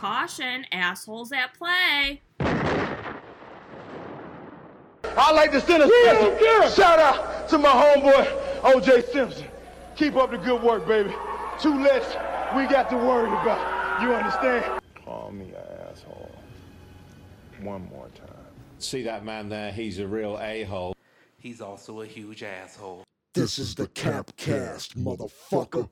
Caution, assholes at play. I'd like to send a special shout out to my homeboy, OJ Simpson. Keep up the good work, baby. Two less we got to worry about. You understand? Call me an asshole. One more time. See that man there? He's a real a-hole. He's also a huge asshole. This is the Capcast, motherfucker.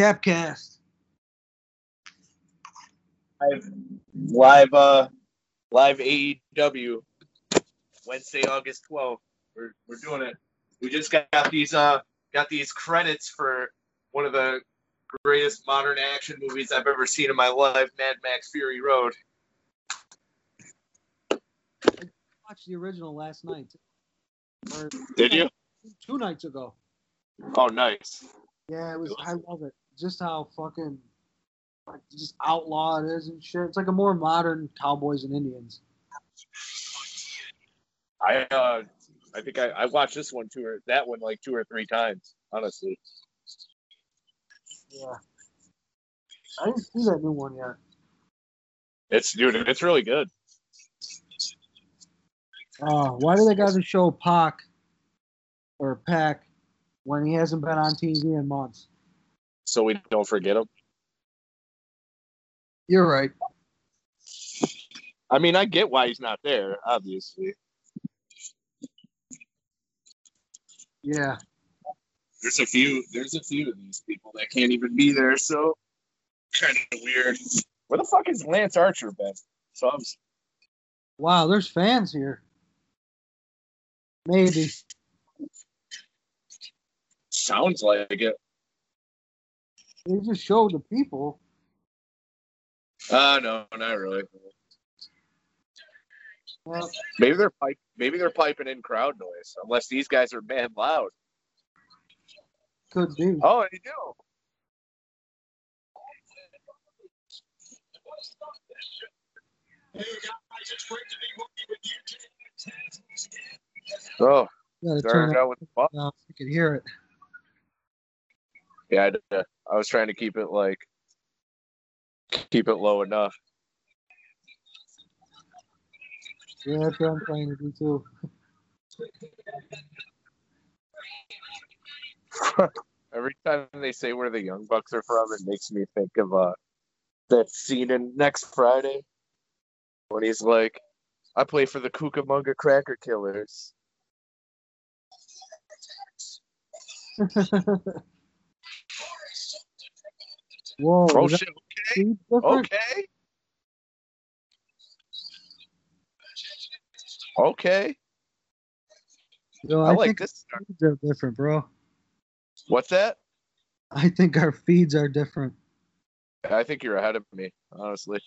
Capcast. live live uh live AEW Wednesday, August 12th. We're we're doing it. We just got these uh got these credits for one of the greatest modern action movies I've ever seen in my life, Mad Max Fury Road. I watched the original last night. Or Did you? two nights ago. Oh nice. Yeah, it was. I love it. Just how fucking like just outlaw it is and shit. It's like a more modern Cowboys and Indians. I uh I think I, I watched this one two or that one like two or three times, honestly. Yeah. I didn't see that new one yet. It's dude, it's really good. Uh, why do they got to show Pac or Pac when he hasn't been on TV in months? So we don't forget him. You're right. I mean, I get why he's not there, obviously. Yeah. there's a few there's a few of these people that can't even be there so kind of weird where the fuck is lance archer been so i'm Wow, there's fans here. Maybe. sounds like it They just showed the people. uh no not really Well, maybe they're pipe maybe they're piping in crowd noise unless these guys are mad loud could be. oh they do oh Gotta turn it out with the fuck. down. I could hear it. Yeah I. I was trying to keep it like keep it low enough Yeah, that's what I'm trying to do too. Every time they say where the Young Bucks are from, it makes me think of uh that scene in Next Friday when he's like, "I play for the Cucamonga Cracker Killers." Whoa. That shit! different? Okay, okay. Yo, I, I, like this. feeds are different, bro. What's that? I think our feeds are different. I think you're ahead of me, honestly.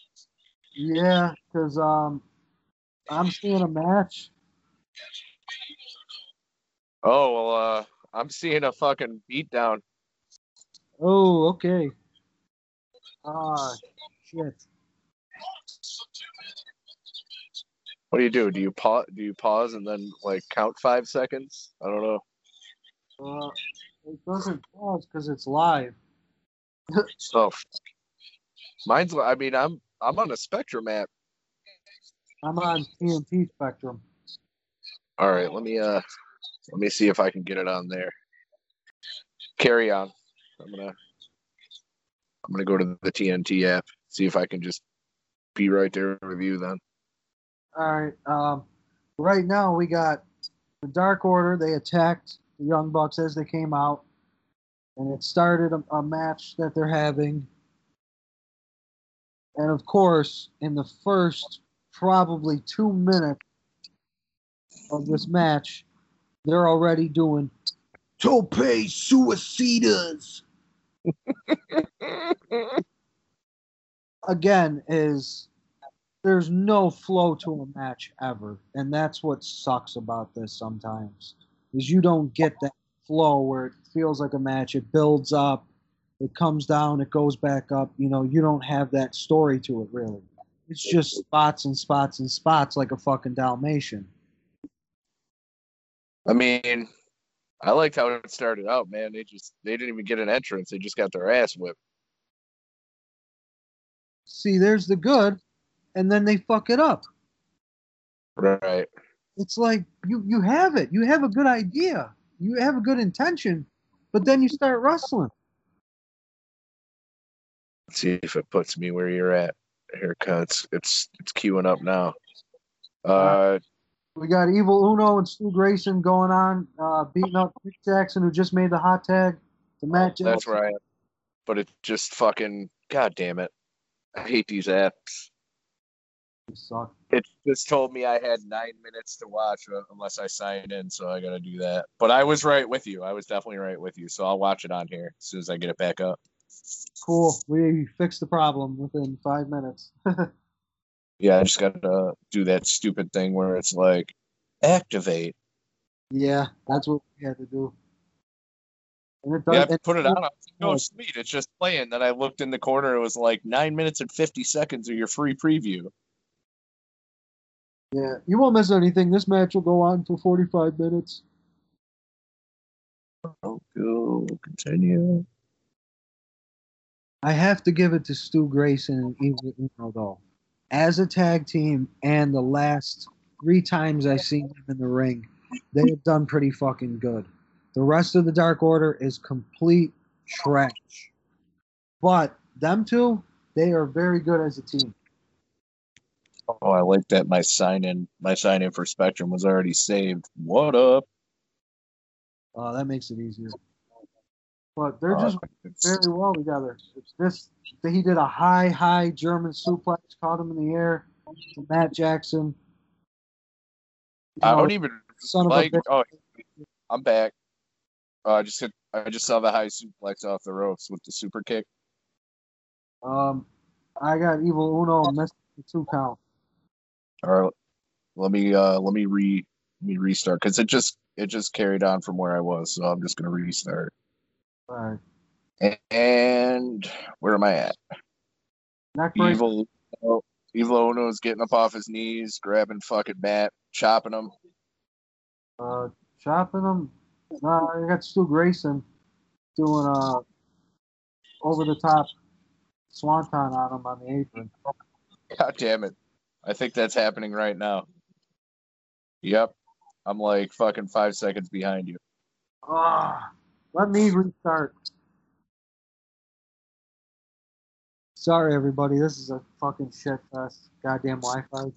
Yeah, because um, I'm seeing a match. Oh well, uh, I'm seeing a fucking beatdown. Oh, okay. Ah, shit. What do you do? Do you pause? Do you pause and then like count five seconds? I don't know. Uh, it doesn't pause because it's live. Oh, mine's. I mean, I'm I'm on a Spectrum app. I'm on TNT Spectrum. All right, let me uh, let me see if I can get it on there. Carry on. I'm gonna I'm gonna go to the TNT app. See if I can just be right there with you then. All right. Um, right now we got the Dark Order. They attacked the Young Bucks as they came out, and it started a, a match that they're having. And of course, in the first probably two minutes of this match, they're already doing Tope suicidas. again is there's no flow to a match ever, and that's what sucks about this sometimes. Is you don't get that flow where it feels like a match. It builds up, it comes down, it goes back up. You know, you don't have that story to it really. It's just spots and spots and spots like a fucking Dalmatian. I mean, I liked how it started out, man. They just they didn't even get an entrance. They just got their ass whipped. See, there's the good, and then they fuck it up. Right. It's like you you have it. You have a good idea. You have a good intention, but then you start wrestling. Let's see if it puts me where you're at. Haircuts. It's it's queuing up now. Uh We got Evil Uno and Stu Grayson going on, uh, beating up Nick Jackson, who just made the hot tag. The match. that's right But it just fucking god damn it. I hate these apps. Suck. It just told me I had nine minutes to watch uh, unless I signed in, so I gotta do that. But I was right with you. I was definitely right with you. So I'll watch it on here as soon as I get it back up. Cool. We fixed the problem within five minutes. Yeah, I just gotta do that stupid thing where it's like activate. yeah, that's what we had to do. Does. Yeah, I put it on. I was like, oh sweet, it's just playing. Then I looked in the corner, it was like nine minutes and fifty seconds of your free preview. Yeah, you won't miss anything. This match will go on for 45 minutes. Oh, cool. Continue. I have to give it to Stu Grayson and Evil Uno though. As a tag team, and the last three times I've seen them in the ring, they have done pretty fucking good. The rest of the Dark Order is complete trash. But them two, they are very good as a team. Oh, I like that my sign in my sign in for Spectrum was already saved. What up? Oh, that makes it easier. But they're Uh, just it's- very well together. It's this he did a high, high German suplex, caught him in the air. to Matt Jackson. You I know, don't even son of a like. Oh, I'm back. Uh, I just hit. I just saw the high suplex off the ropes with the super kick. Um, I got Evil Uno missed the two count. All right, let me uh let me re let me restart because it just it just carried on from where I was, so I'm just gonna restart. All right. And where am I at? Evil, oh, Evil Uno's getting up off his knees, grabbing fucking Matt, chopping him. Uh, chopping him. Uh, I got Stu Grayson doing a over the top swanton on him on the apron. God damn it! I think that's happening right now. Yep, I'm like fucking five seconds behind you. Ah, let me restart. Sorry, everybody. This is a fucking shit fest. Goddamn Wi-Fi.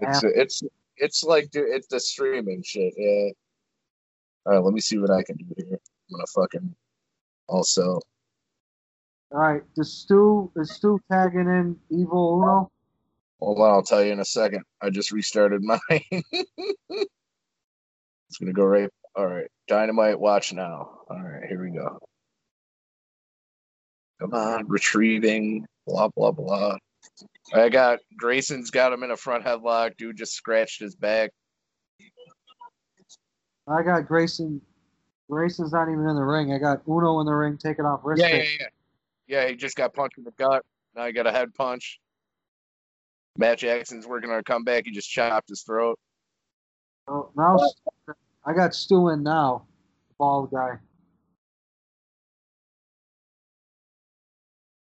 It's it's it's like dude, it's the streaming shit. Yeah. All right, let me see what I can do here. I'm gonna fucking also. All right, is Stu is Stu tagging in Evil Uno? Hold on, I'll tell you in a second. I just restarted mine. it's gonna go right. All right, Dynamite. Watch now. All right, here we go. Come on, uh-huh. retrieving. Blah blah blah. I got Grayson's got him in a front headlock. Dude just scratched his back. I got Grayson. Grayson's not even in the ring. I got Uno in the ring taking off wrist Yeah, yeah, yeah. Yeah, he just got punched in the gut. Now he got a head punch. Matt Jackson's working on a comeback. He just chopped his throat. Oh, now I got Stu in now. The bald guy.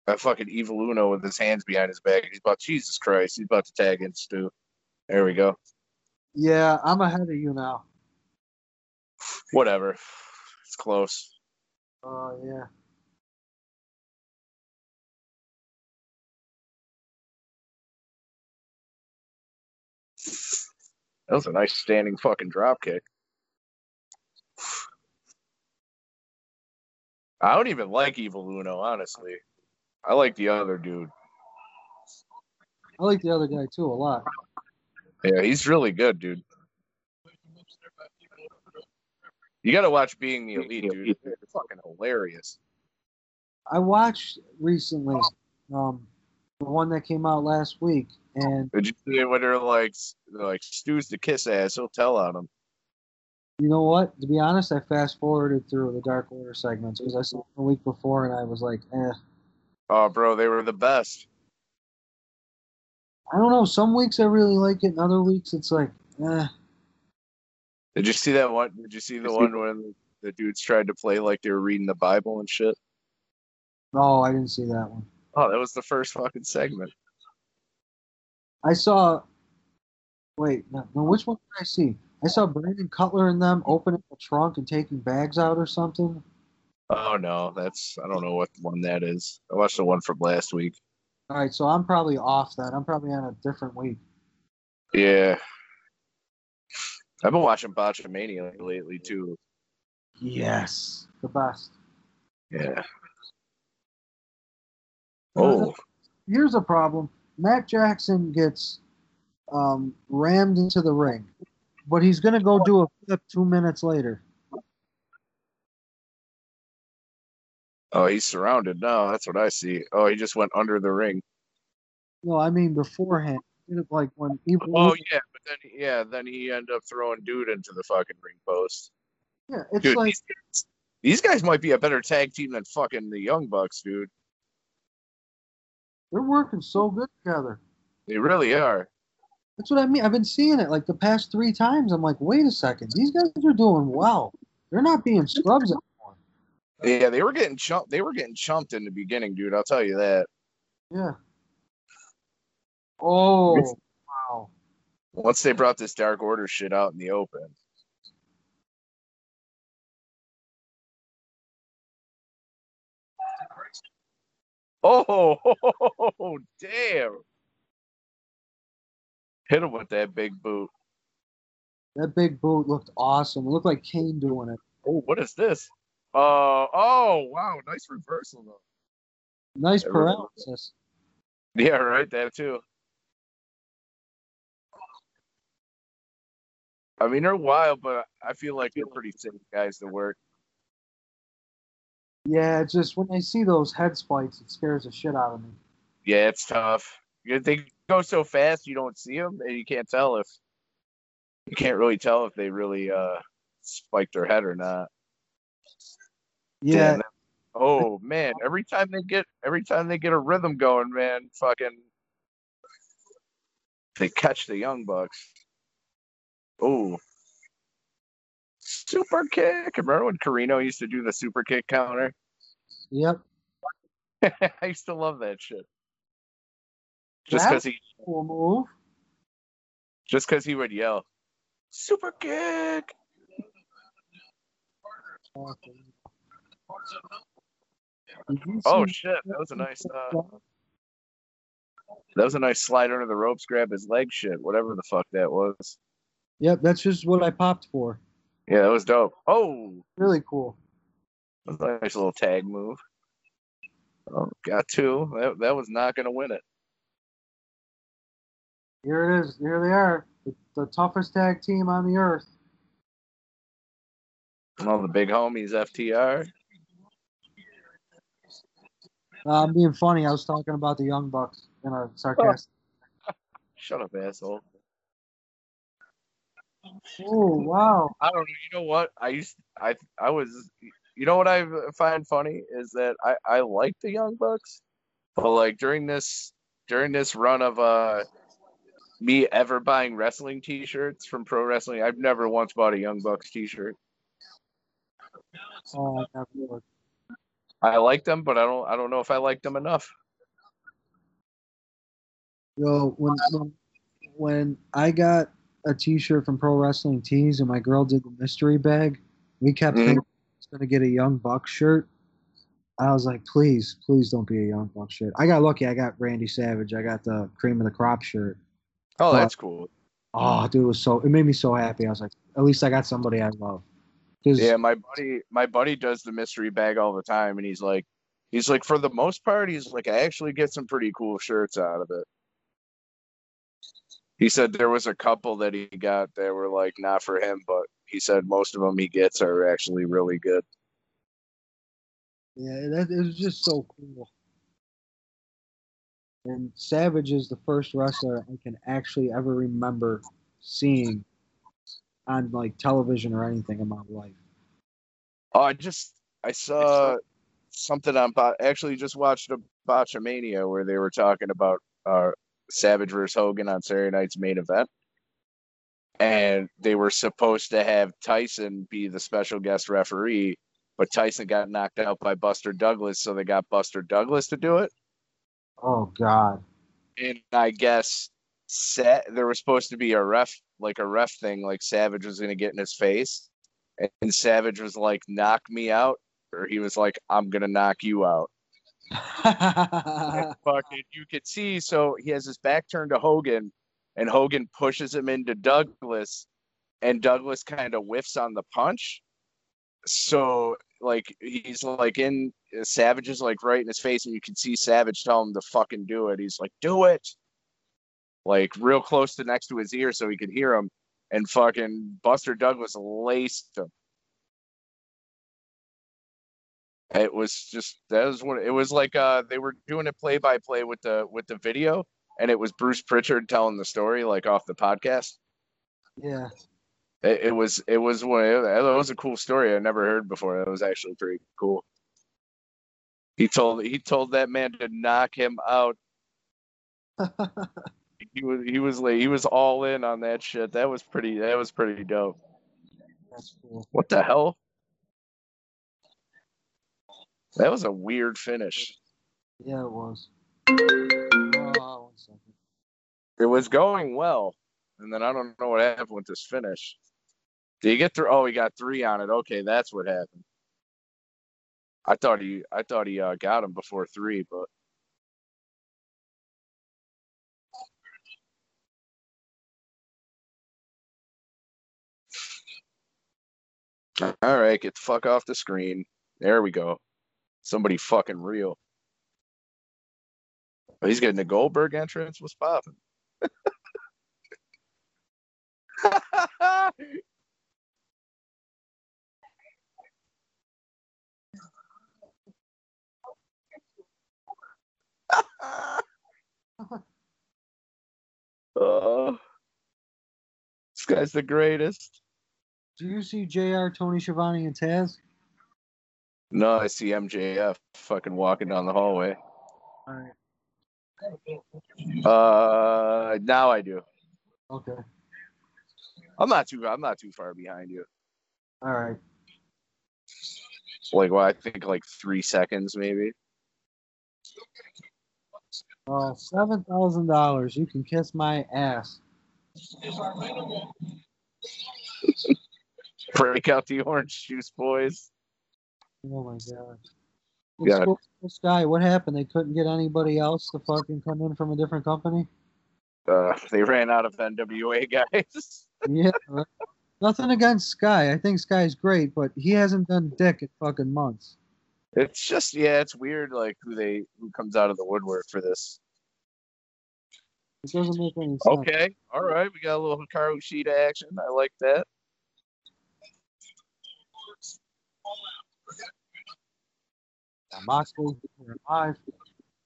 That fucking evil Uno with his hands behind his back. He's about Jesus Christ. He's about to tag in Stu. There we go. Yeah, I'm ahead of you now. Whatever. It's close. Oh yeah. That was a nice standing fucking drop kick. I don't even like Evil Uno, honestly. I like the other dude. I like the other guy too a lot. Yeah, he's really good, dude. You gotta watch Being the Elite, dude. They're fucking hilarious. I watched recently. Um, the one that came out last week, and Did you see when they're like, they're like Stu's the kiss ass? He'll tell on him. you know what? To be honest, I fast forwarded through the Dark Order segments because I saw them the week before, and I was like, eh. Oh, bro, they were the best. I don't know. Some weeks I really like it, and other weeks it's like, eh. Did you see that one? Did you see the one when the dudes tried to play like they were reading the Bible and shit? No, I didn't see that one. Oh, that was the first fucking segment. I saw. Wait, no, no, which one did I see? I saw Brandon Cutler and them opening the trunk and taking bags out or something. Oh no, that's I don't know what one that is. I watched the one from last week. All right, so I'm probably off that. I'm probably on a different week. Yeah. I've been watching Botchamania lately too. Yes, the best. Yeah. Oh, Here's a problem. Matt Jackson gets um, rammed into the ring, but he's gonna go do a flip two minutes later. oh, he's surrounded now. That's what I see. Oh, he just went under the ring. No, I mean beforehand. Like when he, Oh yeah, but then yeah, then he ended up throwing dude into the fucking ring post. yeah, it's Dude, like these, guys, these guys might be a better tag team than fucking the Young Bucks, dude. they're working so good together. They really are. That's what I mean. I've been seeing it like the past three times. I'm like, wait a second, these guys are doing well. They're not being scrubs anymore. Yeah, they were getting chumped. They were getting chumped in the beginning, dude. I'll tell you that. Yeah. Oh wow. Once they brought this Dark Order shit out in the open. Oh, oh, damn. Hit him with that big boot. That big boot looked awesome. It looked like Kane doing it. Oh, what is this? Uh, oh, wow. Nice reversal, though. Nice paralysis. Yeah, right. That, too. I mean, they're wild, but I feel like they're pretty safe guys to work. Yeah, it's just when I see those head spikes, it scares the shit out of me. Yeah, it's tough. They go so fast, you don't see them, and you can't tell if you can't really tell if they really uh spiked their head or not. Yeah, Damn, oh man, every time they get every time they get a rhythm going, man, fucking they catch the young bucks. Oh. Super kick. Remember when Carino used to do the super kick counter? yep. I used to love that shit. Just because he Cool move. just because he would yell, "Super kick!" Did Oh shit, that was a nice. Uh, that was a nice slide under the ropes, grab his leg, shit, whatever the fuck that was. Yep, that's just what I popped for. Yeah, that was dope. Oh, Really cool. that was a nice little tag move. Oh, got two. That that was not gonna win it. Here it is. Here they are. The, the toughest tag team on the earth. All the big homies, FTR. Uh, I'm being funny. I was talking about the Young Bucks in a sarcastic. Shut up, asshole. Oh wow! I don't know. You know what? I used I I was. You know what I find funny is that I I like the Young Bucks, but like during this during this run of uh me ever buying wrestling T-shirts from pro wrestling, I've never once bought a Young Bucks T-shirt. Oh, I never would. I like them, but I don't I don't know if I like them enough. Yo, when, when when I got a T-shirt from Pro Wrestling Tees and my girl did the mystery bag, we kept Mhm. thinking I was gonna get a Young Bucks shirt. I was like, please, please don't be a Young Bucks shirt. I got lucky. I got Randy Savage. I got the Cream of the Crop shirt. Oh, Well, that's cool. Oh, dude, it was so. It made me so happy. I was like, at least I got somebody I love. Yeah, my buddy my buddy does the mystery bag all the time, and he's like he's like for the most part, he's like I actually get some pretty cool shirts out of it. He said there was a couple that he got that were like not for him, but he said most of them he gets are actually really good. Yeah, that it was just so cool. And Savage is the first wrestler I can actually ever remember seeing on like television or anything in my life. Oh, I just I saw something on actually just watched a Botchamania where they were talking about uh Savage versus Hogan on Saturday night's main event. And they were supposed to have Tyson be the special guest referee, but Tyson got knocked out by Buster Douglas, so they got Buster Douglas to do it. Oh God. And I guess Sa- there was supposed to be a ref, like a ref thing, like Savage was going to get in his face. And Savage was like, knock me out. Or he was like, I'm going to knock you out. Fucking, you could see. So he has his back turned to Hogan, and Hogan pushes him into Douglas, and Douglas kind of whiffs on the punch. So like he's like in Savage is like right in his face, and you can see Savage tell him to fucking do it. He's like, do it, like real close to next to his ear so he could hear him. And fucking Buster Douglas laced him. It was just that was what it was like. Uh, they were doing it play by play with the with the video, and it was Bruce Pritchard telling the story like off the podcast. yeah. It, it was it was one it was a cool story I never heard before. It was actually pretty cool. He told he told that man to knock him out. He was he was like he was all in on that shit. That was pretty that was pretty dope. That's cool. What the hell? That was a weird finish. Yeah, it was. Oh. It was going well, and then I don't know what happened with this finish. Did he get through? Oh, he got three on it. Okay, that's what happened. I thought he, I thought he uh, got him before three, but all right, get the fuck off the screen. There we go. Somebody fucking real. Oh, he's getting the Goldberg entrance. What's popping? oh, uh, this guy's the greatest. Do you see Jr. Tony Schiavone and Taz? No, I see MJF fucking walking down the hallway. All right. Uh, now I do. Okay. I'm not too. I'm not too far behind you. All right. Like, well, I think like three seconds maybe. Uh, seven thousand dollars. You can kiss my ass. Break out the orange juice, boys. Oh my god. Yeah. This guy, what happened? They couldn't get anybody else to fucking come in from a different company. Uh, they ran out of NWA guys. Yeah. right. Nothing against Sky. I think Sky's great, but he hasn't done dick in fucking months. It's just yeah, it's weird like who they who comes out of the woodwork for this. It doesn't make any sense. Okay, all right, we got a little Hikaru Shida action. I like that. Moxley's live.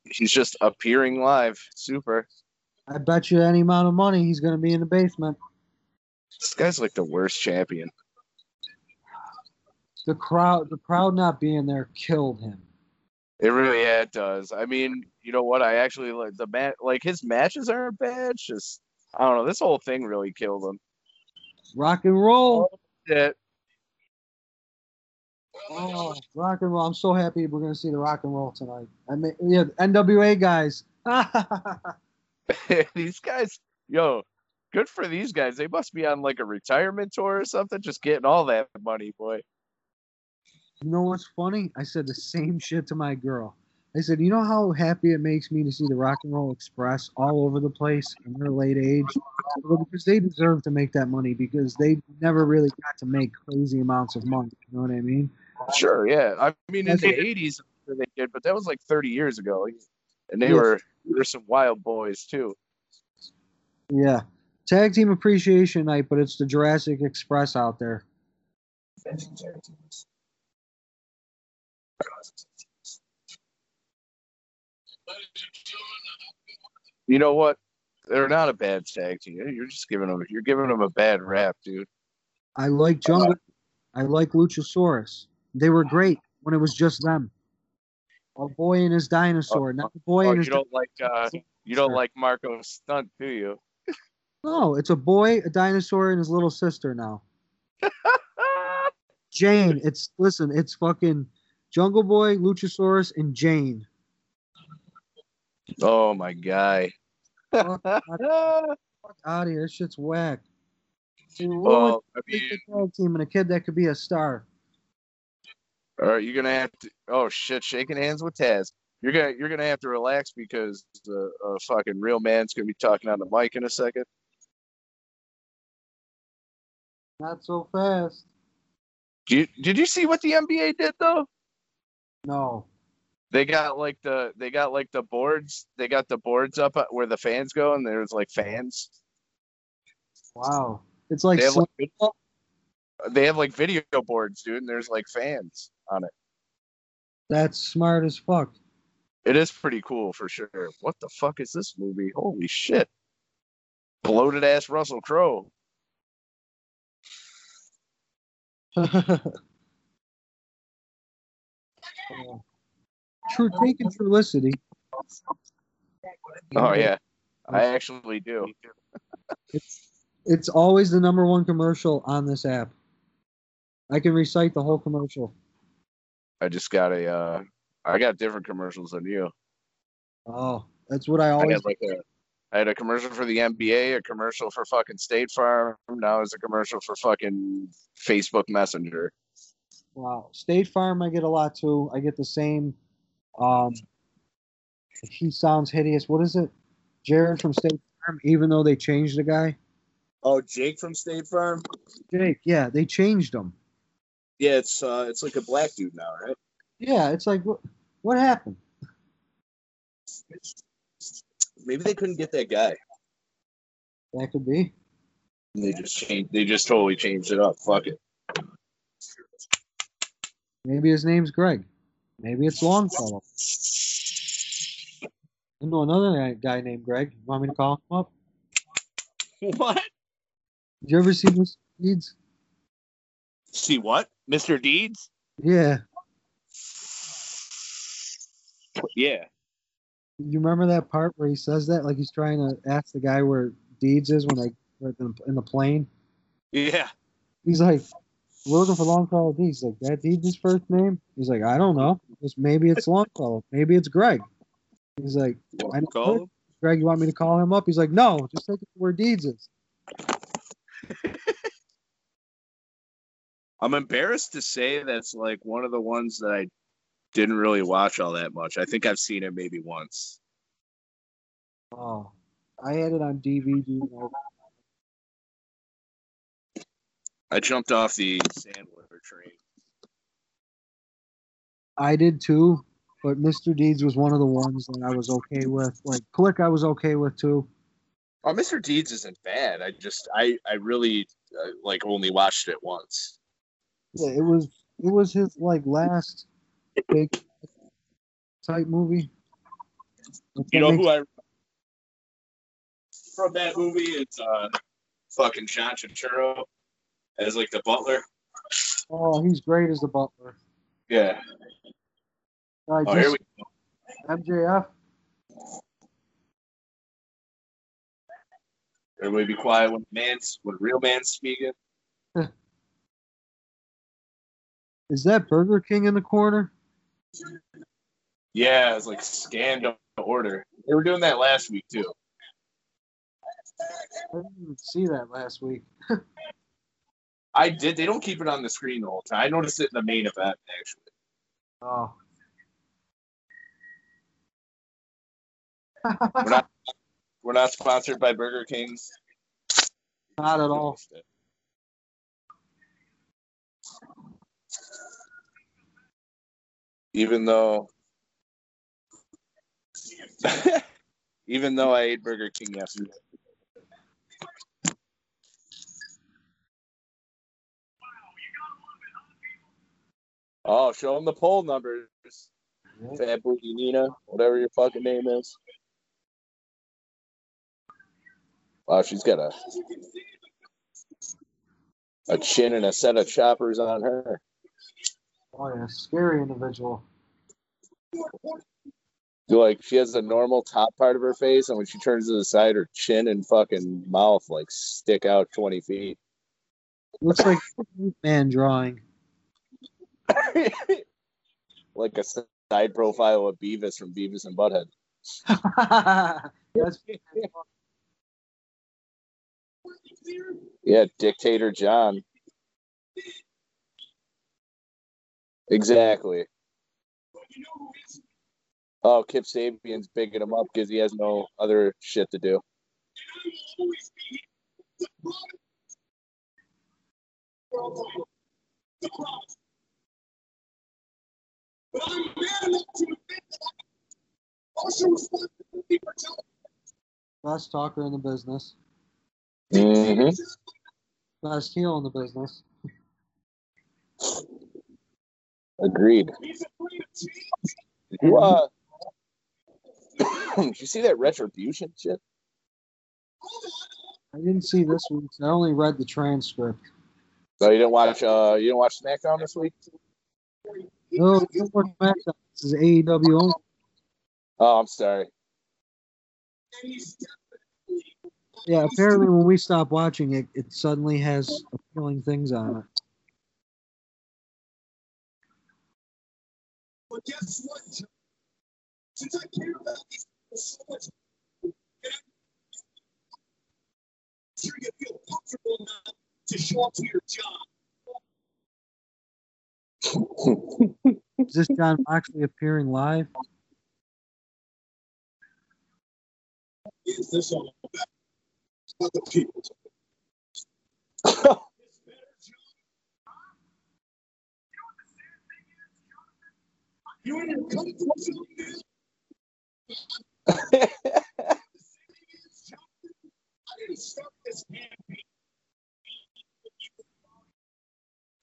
He's just appearing live. Super. I bet you any amount of money he's going to be in the basement. This guy's like the worst champion. The crowd, the crowd not being there killed him. It really yeah, it does. I mean, you know what? I actually like the mat. Like his matches aren't bad. It's just I don't know. This whole thing really killed him. Rock and roll. Yeah, Oh, rock and roll. I'm so happy we're going to see the rock and roll tonight. I mean, yeah, NWA guys. these guys, yo, good for these guys. They must be on like a retirement tour or something, just getting all that money, boy. You know what's funny? I said the same shit to my girl. I said, you know how happy it makes me to see the Rock and Roll Express all over the place in their late age? Well, because they deserve to make that money because they never really got to make crazy amounts of money. You know what I mean? Sure, yeah. I mean, in the '80s they did, but that was like 30 years ago, and they Yes. were they were some wild boys too. Yeah. Tag Team Appreciation Night, but it's the Jurassic Express out there. You know what? They're not a bad tag team. You're just giving them. You're giving them a bad rap, dude. I like Jungle. I like Luchasaurus. They were great when it was just them. A boy and his dinosaur, not a boy Oh, and you don't like. Uh, you don't like Marco Stunt, do you? No, it's a boy, a dinosaur, and his little sister now. Jane. It's listen. It's fucking Jungle Boy, Luchasaurus, and Jane. Oh my guy. Fuck out of here. This shit's whack. See, well, I mean, a team and a kid that could be a star. All right, you're gonna have to. Oh shit, shaking hands with Taz. You're gonna you're gonna have to relax because the uh, fucking real man's gonna be talking on the mic in a second. Not so fast. Did you, did you see what the NBA did though? No. They got like the they got like the boards. They got the boards up where the fans go, and there's like fans. Wow. It's like They have sl- like, they have like video boards, dude, and there's like fans on it. that's smart as fuck. It is pretty cool for sure. What the fuck is this movie? Holy shit! Bloated ass Russell Crowe. True taking Trulicity. Oh yeah, I actually do. It's always the number one commercial on this app. I can recite the whole commercial. I just got a. Uh, I got different commercials than you. Oh, that's what I I always had like a. I had a commercial for the NBA, a commercial for fucking State Farm. Now it's a commercial for fucking Facebook Messenger. wow. State Farm I get a lot too. I get the same um he sounds hideous. What is it? Jared from State Farm, even though they changed the guy. Oh, Jake from State Farm. Jake, yeah, they changed him. Yeah, it's uh, it's like a black dude now, right? Yeah, it's like what what happened? Maybe they couldn't get that guy. That could be. They just changed. They just totally changed it up. Fuck it. Maybe his name's Greg. Maybe it's Longfellow. I know another guy- named Greg. You want me to call him up? What? Did you ever see Mr. Deeds? See what? Mr. Deeds? Yeah. Yeah. You remember that part where he says that? Like he's trying to ask the guy where Deeds is when they in the plane. Yeah. He's like, looking for Longfellow Deeds. He's like, that Deeds his first name? He's like, I don't know. Goes, maybe it's Longfellow. Maybe it's Greg. He's like, I Call him? Greg, you want me to call him up? He's like, no, just take it to where Deeds is. I'm embarrassed to say that's like one of the ones that I didn't really watch all that much. I think I've seen it maybe once. Oh, I had it on DVD. I jumped off the Sandler train. I did too, but Mr. Deeds was one of the ones that I was okay with. Like Click, I was okay with too. Oh, Mr. Deeds isn't bad. I just I I really uh, like only watched it once. Yeah, it was it was his like last big type movie. If You know makes- who I from that movie? It's uh fucking John Turturro as like the butler. Oh, he's great as the butler. Yeah. I Oh, here we MJF. Everybody be quiet when man's when real man's speaking. Is that Burger King in the corner? Yeah, it's like scanned to order. They were doing that last week too. I didn't see that last week. I did. They don't keep it on the screen the whole time. I noticed it in the main event actually. Oh. We're not we're not sponsored by Burger Kings. Not at all. Even though even though I ate Burger King yesterday. Oh, show them the poll numbers. Fat Booty Nina, whatever your fucking name is. Wow, she's got a a chin and a set of choppers on her. Oh yeah, scary individual. Like she has a normal top part of her face, and when she turns to the side, her chin and fucking mouth like stick out twenty feet. Looks like man drawing. like a side profile of Beavis from Beavis and Butthead. Yeah, Dictator Jon. Exactly. Oh, Kip Sabian's bigging him up because he has no other shit to do. best talker in the business. Mm-hmm. Best heel in the business. Agreed. Did you, uh, you see that retribution shit? I didn't see this week's. I only read the transcript. So you didn't watch. Uh, you didn't watch SmackDown this week. No, no more SmackDown. This is AEW only. Oh, I'm sorry. Yeah, apparently when we stop watching it, it suddenly has appealing things on it. But guess what? Jon? Since I care about these people so much, sure you feel comfortable enough to show up to your job. Is this Jon Moxley appearing live? Is this all about? It's about the people. You comfort zone, man. I didn't start this campaign.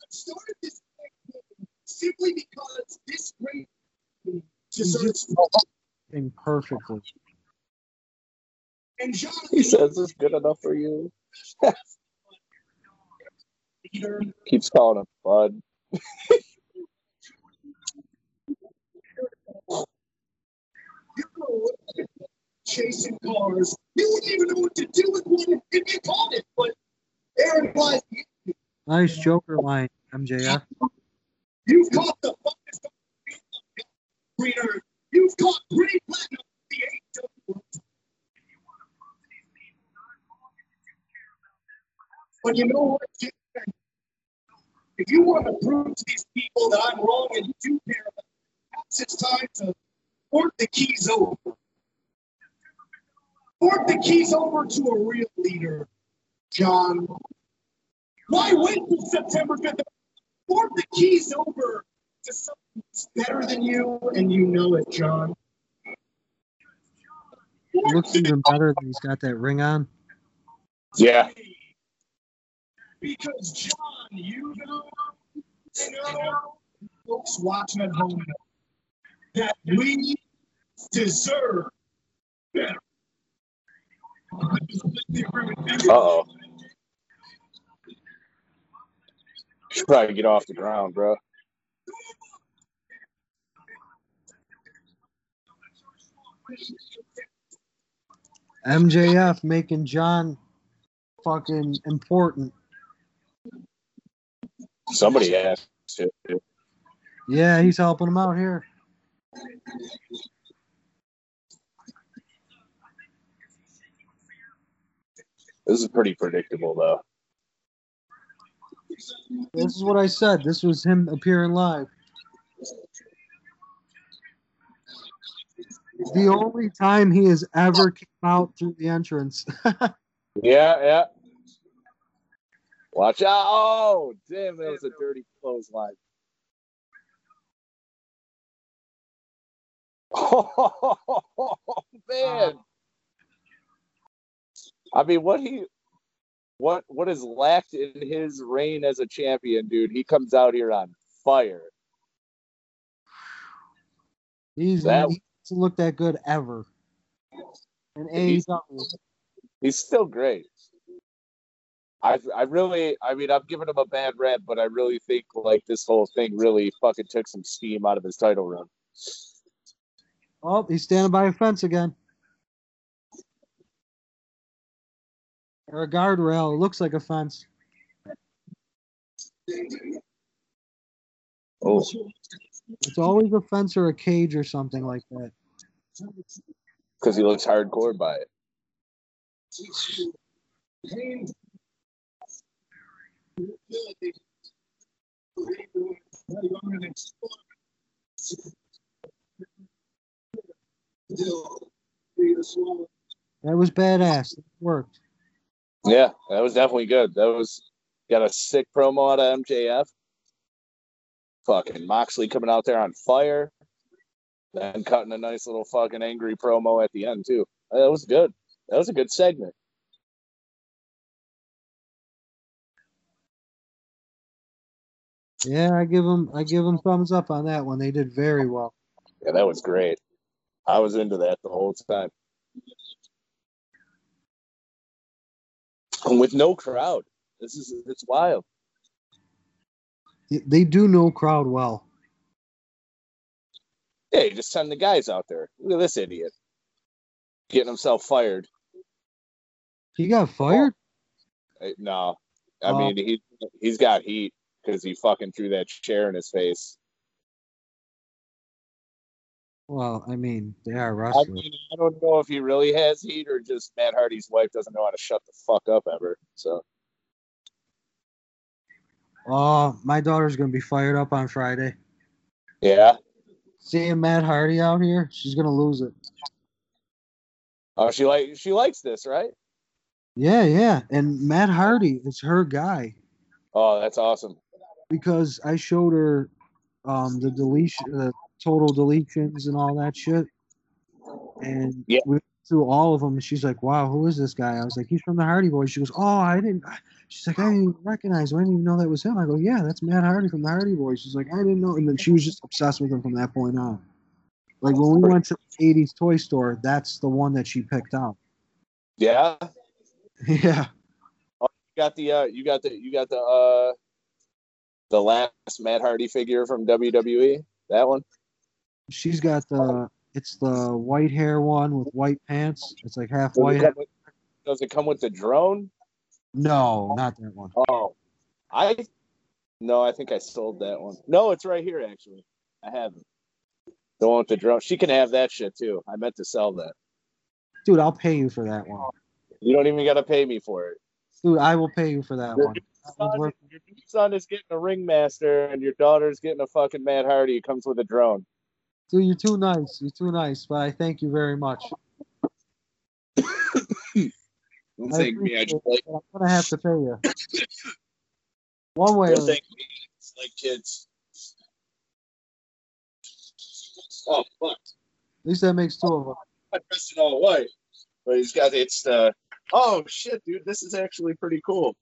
I started this campaign simply because this great deserves Acting perfectly. and Jon he says it's good enough for you. Keeps calling him Bud. you know, chasing cars. You wouldn't even know what to do with one if you caught it. But Aaron lies. Nice Joker line, MJF. You've caught the fucking greener. You've caught pretty platinum. The. But you know what? If you want to prove to these people that I'm wrong and you do care about them, perhaps it's time to port the keys over. Port the keys over to a real leader, Jon. Why wait till September 5th? Port the keys over to someone who's better than you, and you know it, Jon. It looks even better than he's got that ring on. Yeah. Because Jon, you know, you know, folks watching at home know that we deserve better. Uh oh. Should probably get off the ground, bro. MJF making Jon fucking important. Somebody has to. Yeah, he's helping him out here. This is pretty predictable, though. This is what I said. This was him appearing live. The only time he has ever came out through the entrance. Yeah, yeah. Watch out! Oh, damn, that was a dirty clothesline. Oh man! Um, I mean, what he, what what is lacked in his reign as a champion, dude? He comes out here on fire. He's That- he doesn't look that good ever. And He's- He's still great. I I really I mean I'm giving him a bad rap, but I really think like this whole thing really fucking took some steam out of his title run. Oh, he's standing by a fence again. Or a guardrail. It looks like a fence. Oh, It's always a fence or a cage or something like that. because he looks hardcore by it. That was badass. It worked. Yeah, that was definitely good. That was got a sick promo out of MJF. Fucking Moxley coming out there on fire, then cutting a nice little fucking angry promo at the end too. That was good. That was a good segment. Yeah, I give them I give them thumbs up on that one. They did very well. Yeah, that was great. I was into that the whole time. And with no crowd. This is it's wild. They- do know crowd well. Yeah, you just send the guys out there. Look at this idiot. Getting himself fired. He got fired? Uh, No. I Oh. mean he he's got heat because he fucking threw that chair in his face. Well, I mean, they are I mean, I don't know if he really has heat or just Matt Hardy's wife doesn't know how to shut the fuck up ever. So Oh, my daughter's gonna be fired up on Friday. yeah. Seeing Matt Hardy out here, she's gonna lose it. Oh, she like she likes this, right? Yeah, yeah. And Matt Hardy is her guy Oh, that's awesome. because I showed her um the deletion the total deletions and all that shit. And Yeah. we went through all of them and she's like, Wow, who is this guy? I was like, He's from the Hardy Boys. She goes, Oh, I didn't she's like, I didn't recognize him. I didn't even know that was him. I go, Yeah, that's Matt Hardy from the Hardy Boys. She's like, I didn't know and then she was just obsessed with him from that point on. Like when we went to the 80s toy store, that's the one that she picked out. Yeah. yeah. You got the uh you got the you got the uh the last Matt Hardy figure from WWE. That one? She's got the it's the white hair one with white pants. It's like half Does white. come with, does it come with the drone? No, not that one. Oh. I no, I think I sold that one. No, it's right here actually. I have it. The one with the drone. She can have that shit too. I meant to sell that. Dude, I'll pay you for that one. You don't even gotta pay me for it. Dude, I will pay you for that Your one. son, your son is getting a ringmaster and your daughter's getting a fucking Matt Hardy. It comes with a drone. Dude, you're too nice. You're too nice, but I thank you very much. Don't I thank me. I just like. I'm gonna have to pay you. One way don't thank me. It's like kids. Oh fuck! at least that makes two of us. I pressed it all white. But he's got it's the oh shit, dude. This is actually pretty cool.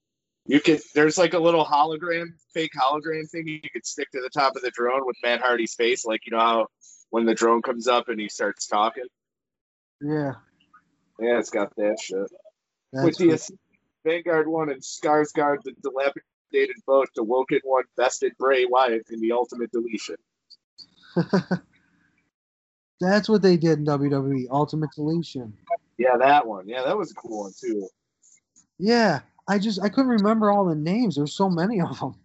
You could there's like a little hologram, fake hologram thing you could stick to the top of the drone with Matt Hardy's face, like you know how when the drone comes up and he starts talking. Yeah. Yeah, it's got that shit. That's with the. Vanguard one and Skarsgård, the dilapidated boat, the Woken one bested Bray Wyatt in the ultimate deletion. That's what they did in WWE, Ultimate Deletion. Yeah, that one. Yeah, that was a cool one too. Yeah, I just I couldn't remember all the names. There's so many of them.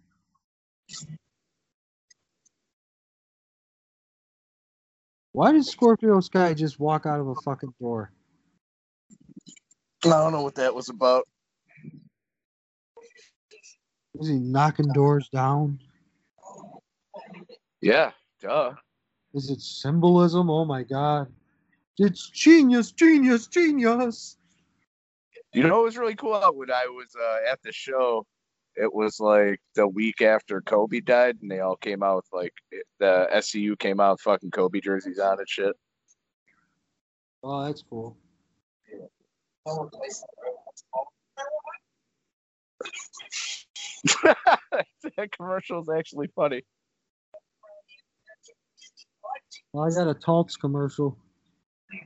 Why did Scorpio Sky just walk out of a fucking door? I don't know what that was about. Is he knocking doors down? Yeah, duh. Is it symbolism? Oh my god. It's genius, genius, genius. You know what was really cool when I was uh, at the show? It was like the week after Kobe died, and they all came out with like the SCU came out with fucking Kobe jerseys on and shit. Oh, that's cool. that commercial is actually funny. Well, I got a Taltz commercial.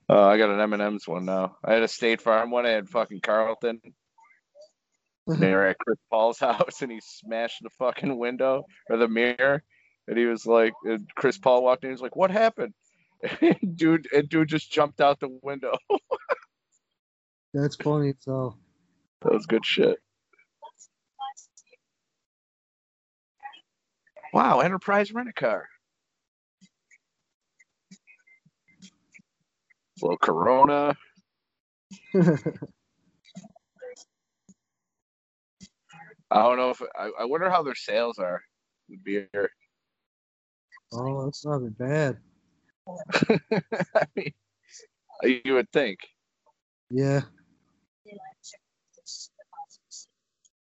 Oh, I got an M&M's one now. I had a State Farm one. I had fucking Carlton. Mm-hmm. They were at Chris Paul's house, and he smashed the fucking window or the mirror. And he was like, and Chris Paul walked in. He was like, "What happened?" And dude, and dude just jumped out the window. That's funny. So that was good shit. Wow, Enterprise rent a car. little Corona. I don't know if I, I wonder how their sales are. The beer. oh, that's not that bad. I mean, you would think. Yeah.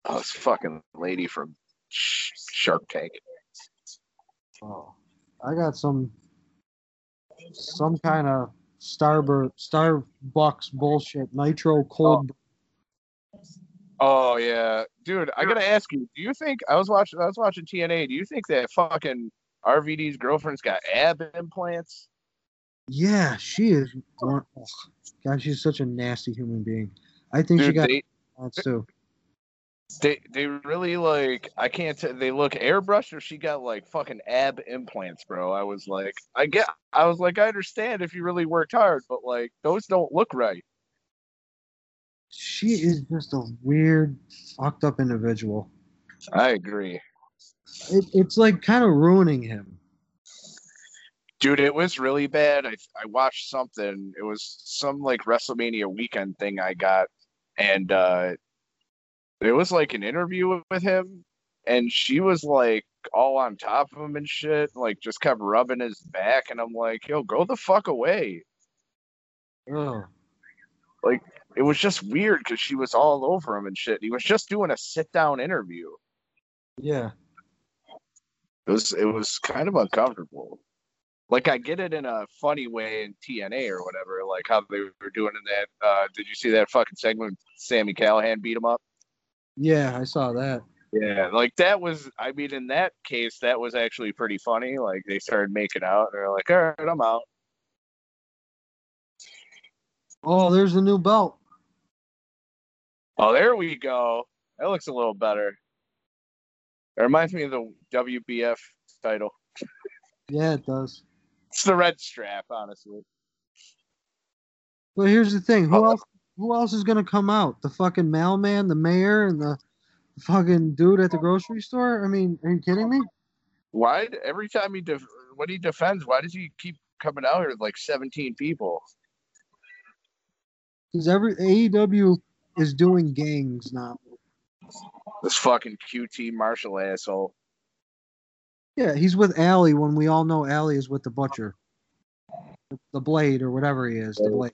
Oh, this fucking lady from Shark Tank. Oh, I got some some kind of Starburst Starbucks bullshit nitro cold. Oh. Oh yeah, dude. I gotta ask you. Do you think I was watching? I was watching TNA. Do you think that fucking RVD's girlfriend's got ab implants? Yeah, she is. one- oh, God, she's such a nasty human being. I think she got they, implants too. they they really like. I can't. T- they look airbrushed, or she got like fucking ab implants, bro. I was like, I get. I was like, I understand if you really worked hard, but like those don't look right. She is just a weird, fucked up individual. I agree. It, it's like kind of ruining him. Dude, it was really bad. I I watched something. It was some like WrestleMania weekend thing I got, and uh it was like an interview with him, and she was like all on top of him and shit, like just kept rubbing his back, and I'm like, yo, go the fuck away. Oh, Like it was just weird because she was all over him and shit. He was just doing a sit down interview. yeah. It was it was kind of uncomfortable. Like I get it in a funny way in TNA or whatever, like how they were doing in that. Uh, did you see that fucking segment? Sammy Callahan beat him up. Yeah, I saw that. Yeah, like that was. I mean, in that case, that was actually pretty funny. Like they started making out. And they're like, "All right, I'm out." Oh, there's a new belt. Oh, there we go. That looks a little better. It reminds me of the WBF title. Yeah, it does. It's the red strap, honestly. But here's the thing: who Oh. else? Who else is gonna come out? The fucking mailman, the mayor, and the fucking dude at the grocery store. I mean, are you kidding me? Why every time he def- when he defends, why does he keep coming out here with like 17 people? Because every AEW is doing gangs now. This fucking QT Marshall asshole. Yeah, he's with Allie when we all know Allie is with the butcher, the, blade or whatever he is. The blade.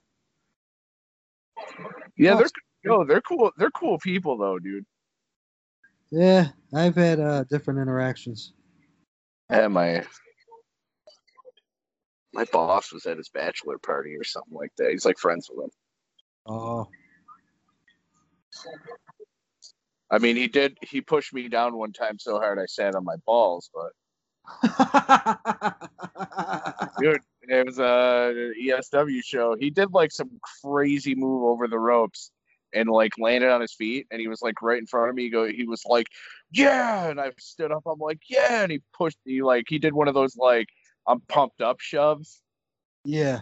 Yeah, Oh, they're yo, they're cool. They're cool people though, dude. Yeah, I've had uh, different interactions. Yeah, my my boss was at his bachelor party or something like that. He's like friends with him. Oh, I mean, he did. He pushed me down one time so hard I sat on my balls, but dude, it was a ESW show. He did like some crazy move over the ropes and like landed on his feet, and he was like right in front of me. He go, he was like, "Yeah," and I stood up. I'm like, "Yeah," and he pushed. He like he did one of those like I'm pumped up shoves, yeah.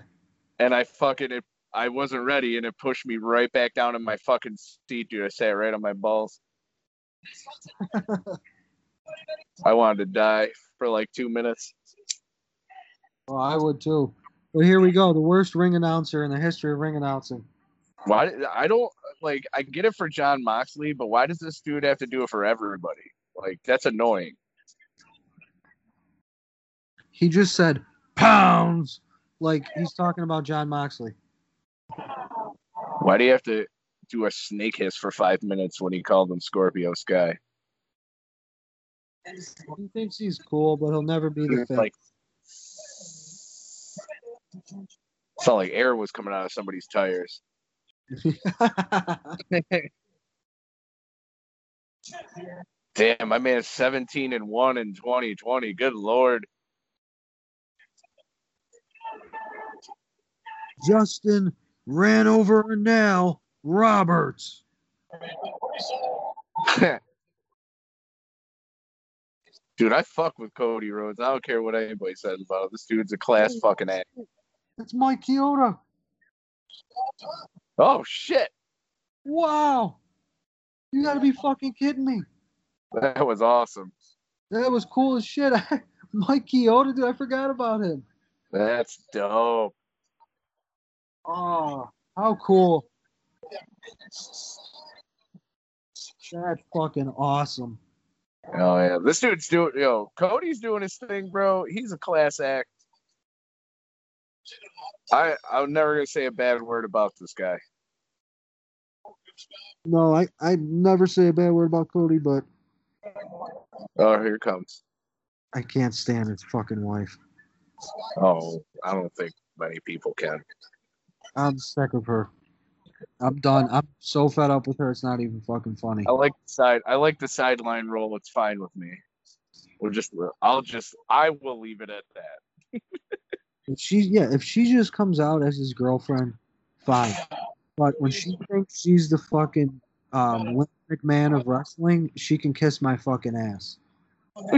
and I fucking it. I wasn't ready, and it pushed me right back down in my fucking seat, dude. I sat right on my balls. I wanted to die for like two minutes. Well, I would too. Well, here we go. The worst ring announcer in the history of ring announcing. Why? I don't like. I get it for Jon Moxley, but why does this dude have to do it for everybody? Like that's annoying. He just said pounds, like he's talking about Jon Moxley. Why do you have to do a snake hiss for five minutes when he called him Scorpio Sky? He thinks he's cool, but he'll never be the like it's not like air was coming out of somebody's tires. Damn, my man's 17 and 1 in 2020. Good lord. Justin ran over now Roberts. Dude, I fuck with Cody Rhodes. I don't care what anybody says about him. This dude's a class fucking act. It's Mike Chioda. Oh shit. Wow. You gotta be fucking kidding me. That was awesome. That was cool as shit. Mike Chioda, dude, I forgot about him. That's dope. Oh, how cool. That's fucking awesome. Oh yeah. This dude's doing yo, Cody's doing his thing, bro. He's a class act. I I'm never gonna say a bad word about this guy. No, I, I never say a bad word about Cody, but Oh, here it comes. I can't stand his fucking wife. Oh, I don't think many people can. I'm sick of her. I'm done. I'm so fed up with her. It's not even fucking funny. I like the side. I like the sideline role. It's fine with me. We'll just. I'll just. I will leave it at that. If she, yeah, if she just comes out as his girlfriend, fine. But when she thinks she's the fucking um, Vince McMahon of wrestling, she can kiss my fucking ass.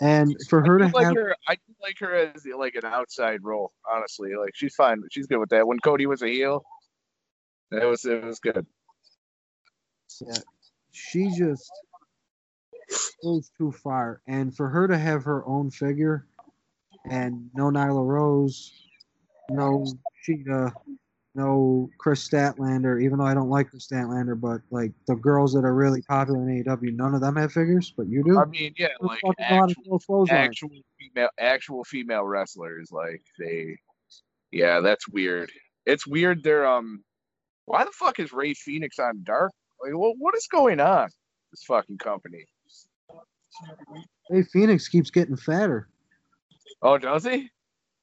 and for her I to like have, her. I like her as like an outside role. Honestly, like she's fine. She's good with that. When Cody was a heel, it was it was good. yeah, she just goes too far. And for her to have her own figure, and no Nyla Rose, no Shida, no Kris Statlander, even though I don't like Kris Statlander, but like the girls that are really popular in AEW, none of them have figures, but you do. I mean, yeah, like fucking know how to actual, actual female, actual female wrestlers. Like they, yeah, that's weird. It's weird. They're um, why the fuck is Rey Fenix on Dark? Like, what what is going on? This fucking company. Hey, Fenix keeps getting fatter. Oh, does he?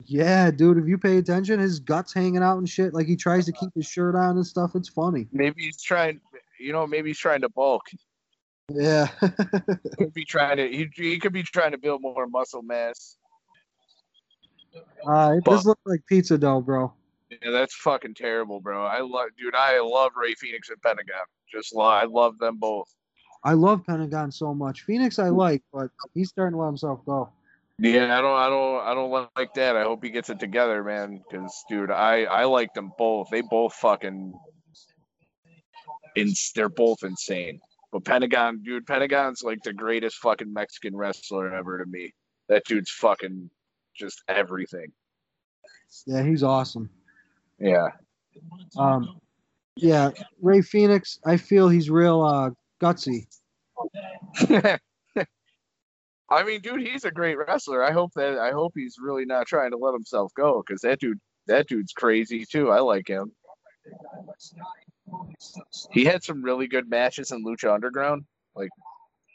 Yeah, dude, if you pay attention, his guts hanging out and shit. Like he tries to keep his shirt on and stuff. It's funny. Maybe he's trying. You know, maybe he's trying to bulk. Yeah. Could be trying to. He, he could be trying to build more muscle mass. uh, it does look like pizza dough, bro. Yeah, that's fucking terrible, bro. I love, dude. I love Rey Fenix and Pentagon. Just love, I love them both. I love Pentagon so much. Fenix I like, but he's starting to let himself go. Yeah, I don't, I don't, I don't like that. I hope he gets it together, man. Because, dude, I, I like them both. They both fucking, ins- they're both insane. But Pentagon, dude, Pentagon's like the greatest fucking Mexican wrestler ever to me. That dude's fucking just everything. Yeah, he's awesome. Yeah. Um, yeah, Rey Fenix. I feel he's real uh, gutsy. I mean, dude, he's a great wrestler. I hope that I hope he's really not trying to let himself go because that dude, that dude's crazy too. I like him. He had some really good matches in Lucha Underground. Like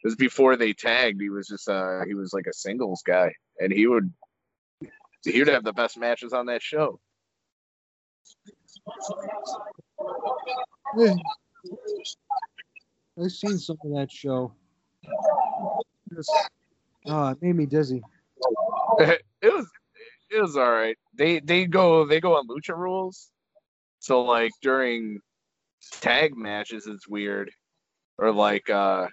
it was before they tagged. He was just uh he was like a singles guy, and he would he would have the best matches on that show. Yeah. I've seen some of that show. Just, oh, it made me dizzy. it was it was all right. They they go they go on lucha rules, so like during tag matches it's weird, or like uh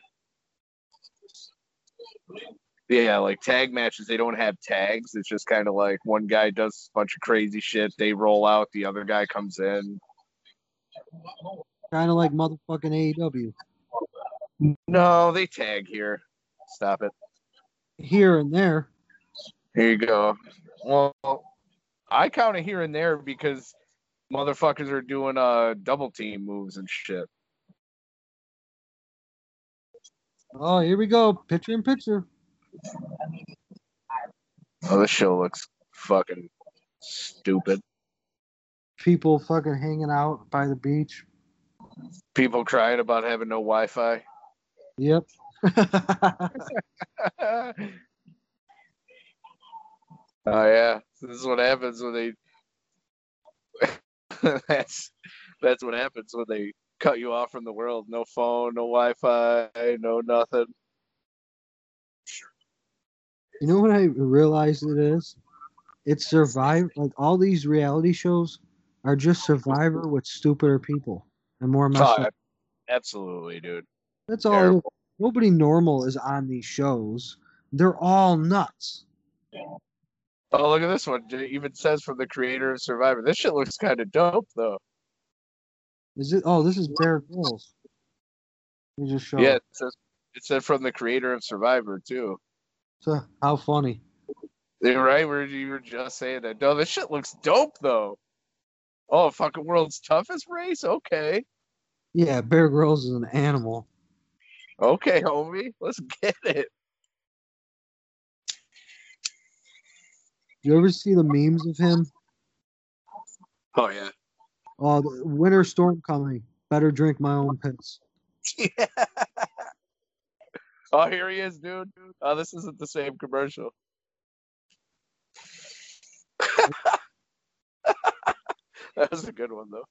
yeah like tag matches they don't have tags. It's just kind of like one guy does a bunch of crazy shit, they roll out, the other guy comes in. Kind of like motherfucking AEW. No, they tag here. Stop it. Here and there. Here you go. Well, I count it here and there because motherfuckers are doing uh double team moves and shit. Oh, here we go. Picture in picture. Oh, this show looks fucking stupid. People fucking hanging out by the beach. People crying about having no Wi-Fi. Yep. Oh yeah, this is what happens when they. that's that's what happens when they cut you off from the world. No phone, no Wi-Fi, no nothing. You know what I realized it is? It's Survivor. Like all these reality shows are just Survivor with stupider people and more messed Oh, up. absolutely, dude. That's all. It is. terrible. Nobody normal is on these shows. They're all nuts. Oh, look at this one. It even says from the creator of Survivor. This shit looks kind of dope, though. Is it? Oh, this is Bear Grylls. You just showed. Yeah, it says it said from the creator of Survivor too. So, how funny. You're right. Where you were just saying that. No, this shit looks dope though. Oh, fucking world's toughest race. Okay, Yeah, Bear Grylls is an animal. Okay, homie. Let's get it. You ever see the memes of him? Oh yeah. Oh, the winter storm coming. Better drink my own piss. Oh, here he is, dude. Oh, this isn't the same commercial. that was a good one, though.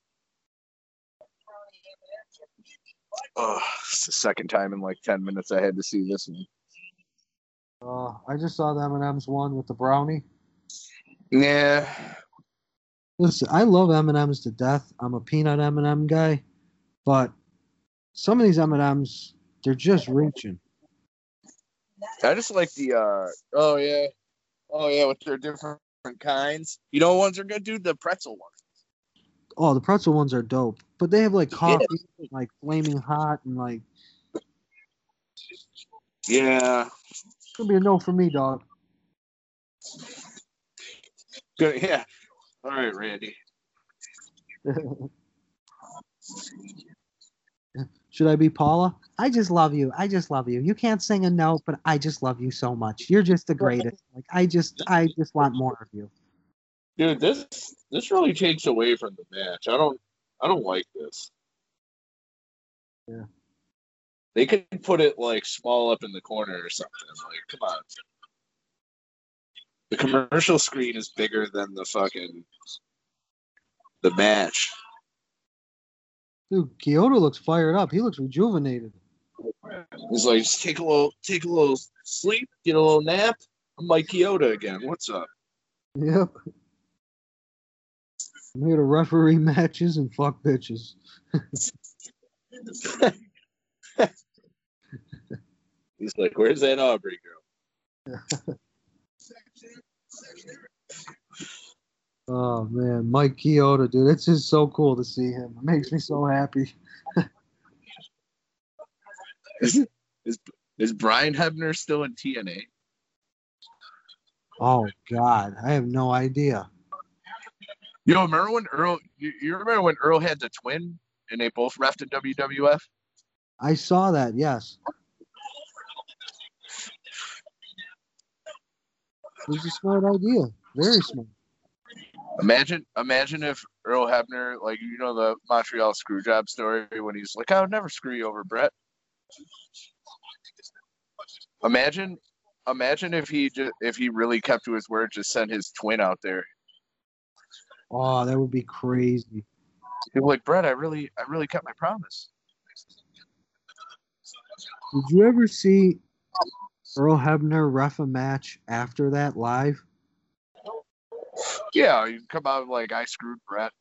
Oh, it's the second time in like 10 minutes I had to see this one. Uh, I just saw the M&M's one with the brownie. Yeah. Listen, I love M&M's to death. I'm a peanut M&M guy, but some of these M&M's, they're just reaching. I just like the, uh, oh, yeah. Oh, yeah, with their different kinds. You know, what ones are good, dude? The pretzel ones. Oh, the pretzel ones are dope, but they have like Yeah. coffee, like flaming hot, and like Yeah. it's gonna be a no for me, dog. Good. Yeah. All right, Randy. Should I be Paula? I just love you. I just love you. You can't sing a note, but I just love you so much. You're just the greatest. Like I just, I just want more of you. Dude, this this really takes away from the match. I don't I don't like this. Yeah. They could put it like small up in the corner or something. Like, come on. The commercial screen is bigger than the fucking the match. Dude, Chioda looks fired up. He looks rejuvenated. He's like, just take a little take a little sleep, get a little nap. I'm Mike Chioda again. What's up? Yep. I'm here to referee matches and fuck bitches. He's like, Where's that Aubrey girl? Oh man, Mike Chioda, dude, it's just so cool to see him. It makes me so happy. Is, is, is Brian Hebner still in TNA? Oh God, I have no idea. Yo, remember when Earl? You, you remember when Earl had the twin and they both refed in WWF? I saw that. Yes, it was a smart idea. Very smart. Imagine, imagine if Earl Hebner, like you know the Montreal Screwjob story, when he's like, "I would never screw you over, Bret." Imagine, imagine if he just if he really kept to his word, just sent his twin out there. Oh, that would be crazy. Like, Bret, I really, I really kept my promise. Did you ever see Earl Hebner ref a match after that live? Yeah, you come out like I screwed Bret.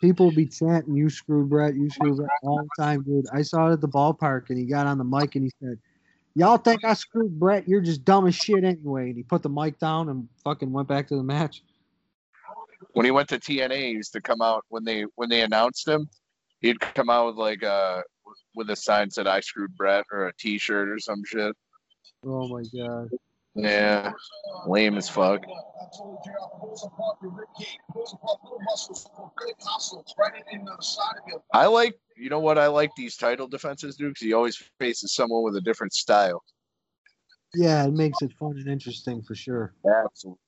People be chanting, "You screwed Bret, you screwed Bret" all the time, dude. I saw it at the ballpark, and he got on the mic and he said, "Y'all think I screwed Bret? You're just dumb as shit anyway." And he put the mic down and fucking went back to the match. When he went to TNA, he used to come out when they when they announced him. He'd come out with like a with a sign that said "I screwed Bret" or a T-shirt or some shit. Oh my god. Yeah, lame as fuck. I told you I pulled apart your rib cage, pulled apart little muscles, great muscles right in the side of your I like you know what I like these title defenses do because he always faces someone with a different style. Yeah, it makes it fun and interesting for sure. Absolutely.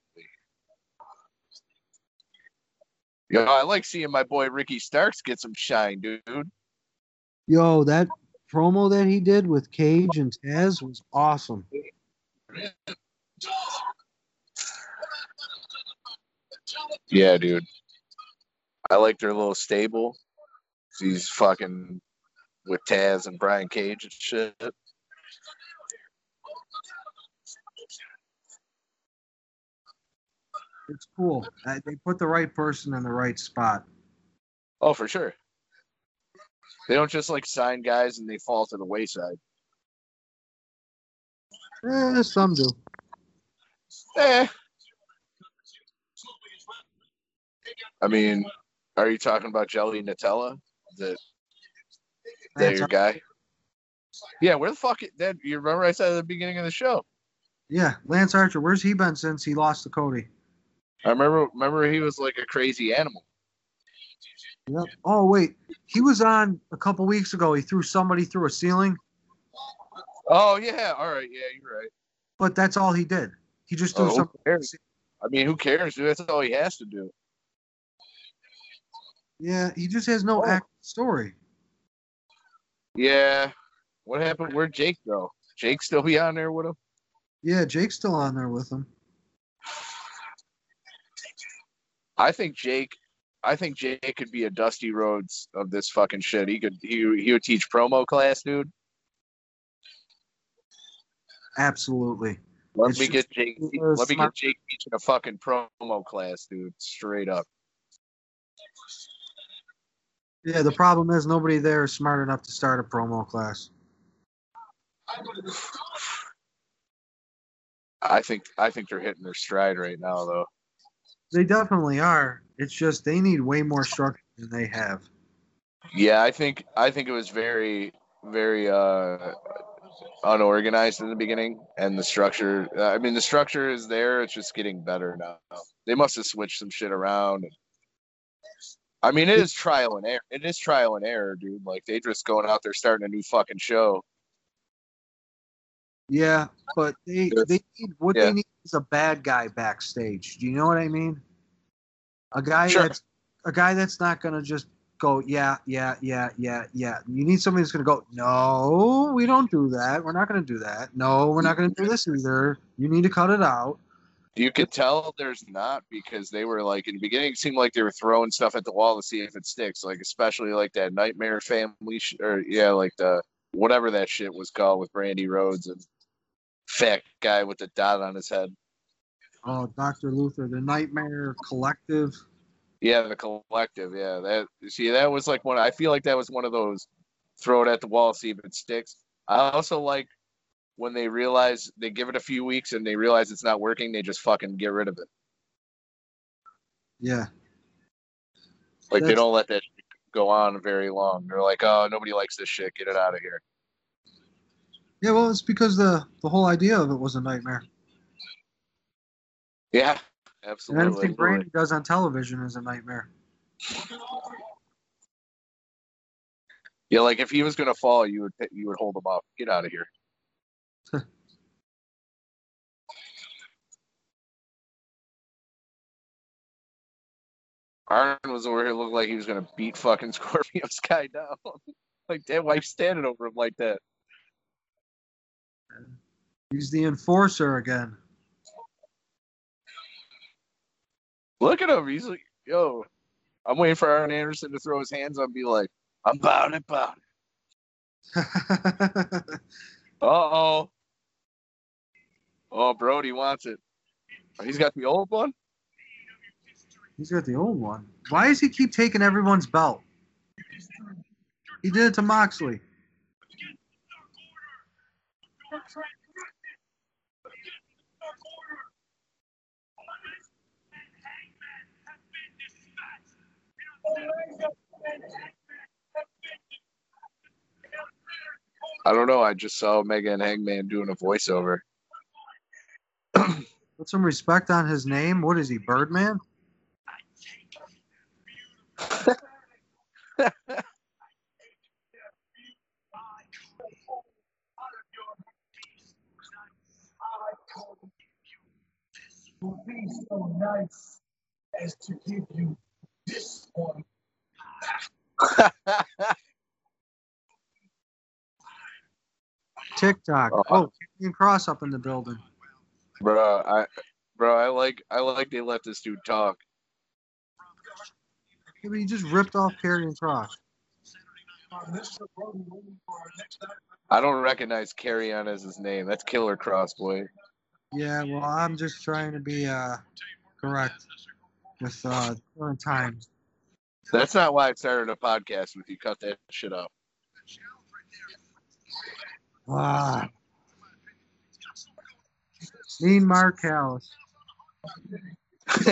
Know, I like seeing my boy Ricky Starks get some shine, dude. Yo, that promo that he did with Cage and Taz was awesome. Yeah, dude. I like their little stable. He's fucking with Taz and Brian Cage and shit. It's cool. Uh, they put the right person in the right spot. Oh, for sure. They don't just like sign guys and they fall to the wayside. Eh, some do. Eh. I mean, are you talking about Jelly Nutella? Is that, that your guy? Yeah, where the fuck? That you remember I said at the beginning of the show? Yeah, Lance Archer. Where's he been since he lost to Cody? I remember. Remember he was like a crazy animal. Yep. Oh wait, he was on a couple weeks ago. He threw somebody through a ceiling, Oh yeah, all right, yeah, you're right. but that's all he did. He just threw Oh, who somebody. through a cares? ceiling. I mean, who cares, dude? That's all he has to do. Yeah, he just has no Oh. act story. Yeah. What happened? Where'd Jake go? Jake still be on there with him? Yeah, Jake's still on there with him. I think Jake. I think Jake could be a Dusty Rhodes of this fucking shit. He could. He he would teach promo class, dude. Absolutely. Let It's me just- get Jake. uh, Let me smart- get Jake teaching a fucking promo class, dude. Straight up. Yeah, the problem is nobody there is smart enough to start a promo class. I think. I think they're hitting their stride right now, though. They definitely are. It's just they need way more structure than they have. Yeah, I think. I think it was very, very uh unorganized in the beginning, and the structure. I mean, the structure is there. It's just getting better now. They must have switched some shit around. I mean, it is trial and error. It is trial and error, dude. Like they just going out there starting a new fucking show. Yeah, but they they need what Yeah. they need is a bad guy backstage. Do you know what I mean? A guy Sure. that's a guy that's not gonna just go, yeah, yeah, yeah, yeah, yeah. You need somebody that's gonna go, no, we don't do that. We're not gonna do that. No, we're not gonna do this either. You need to cut it out. You could tell there's not because they were like in the beginning. It seemed like they were throwing stuff at the wall to see if it sticks. Like especially like that Nightmare Family, sh- or yeah, like the whatever that shit was called with Brandi Rhodes and fat guy with the dot on his head. Oh, Dr. Luther, the Nightmare Collective. Yeah, the collective. Yeah, that see that was like one. I feel like that was one of those throw it at the wall, see if it sticks. I also like when they realize they give it a few weeks and they realize it's not working, they just fucking get rid of it. Yeah. Like they don't let that go on very long. They're like, oh, nobody likes this shit. Get it out of here. Yeah, well, it's because the the whole idea of it was a nightmare. Yeah, absolutely. And anything Brandi does on television is a nightmare. Yeah, like if he was gonna fall, you would you would hold him up. Get out of here. Arn was over here looked like he was gonna beat fucking Scorpio Sky down. like damn, why you standing over him like that? He's the enforcer again. Look at him. He's like, yo, I'm waiting for Arn Anderson to throw his hands up and be like, I'm about it, about it. Uh oh. Oh, Brodie wants it. He's got the old one. He's got the old one. Why does he keep taking everyone's belt? He did it to Moxley. I don't know. I just saw Omega and Hangman doing a voiceover. Put some respect on his name. What is he, Birdman? Will be so nice as to give you this one. TikTok. Oh. Oh, Karrion Cross up in the building. bro, I, bro, I like, I like they let this dude talk. I mean, he just ripped off Karrion Cross. Mr. Brodie waiting for our next night. I don't recognize Carry On as his name. That's Killer Kross, boy. Yeah, well, I'm just trying to be uh, correct with uh, current times. That's not why I started a podcast with you. Cut that shit out. Ah. Dean Marcellus.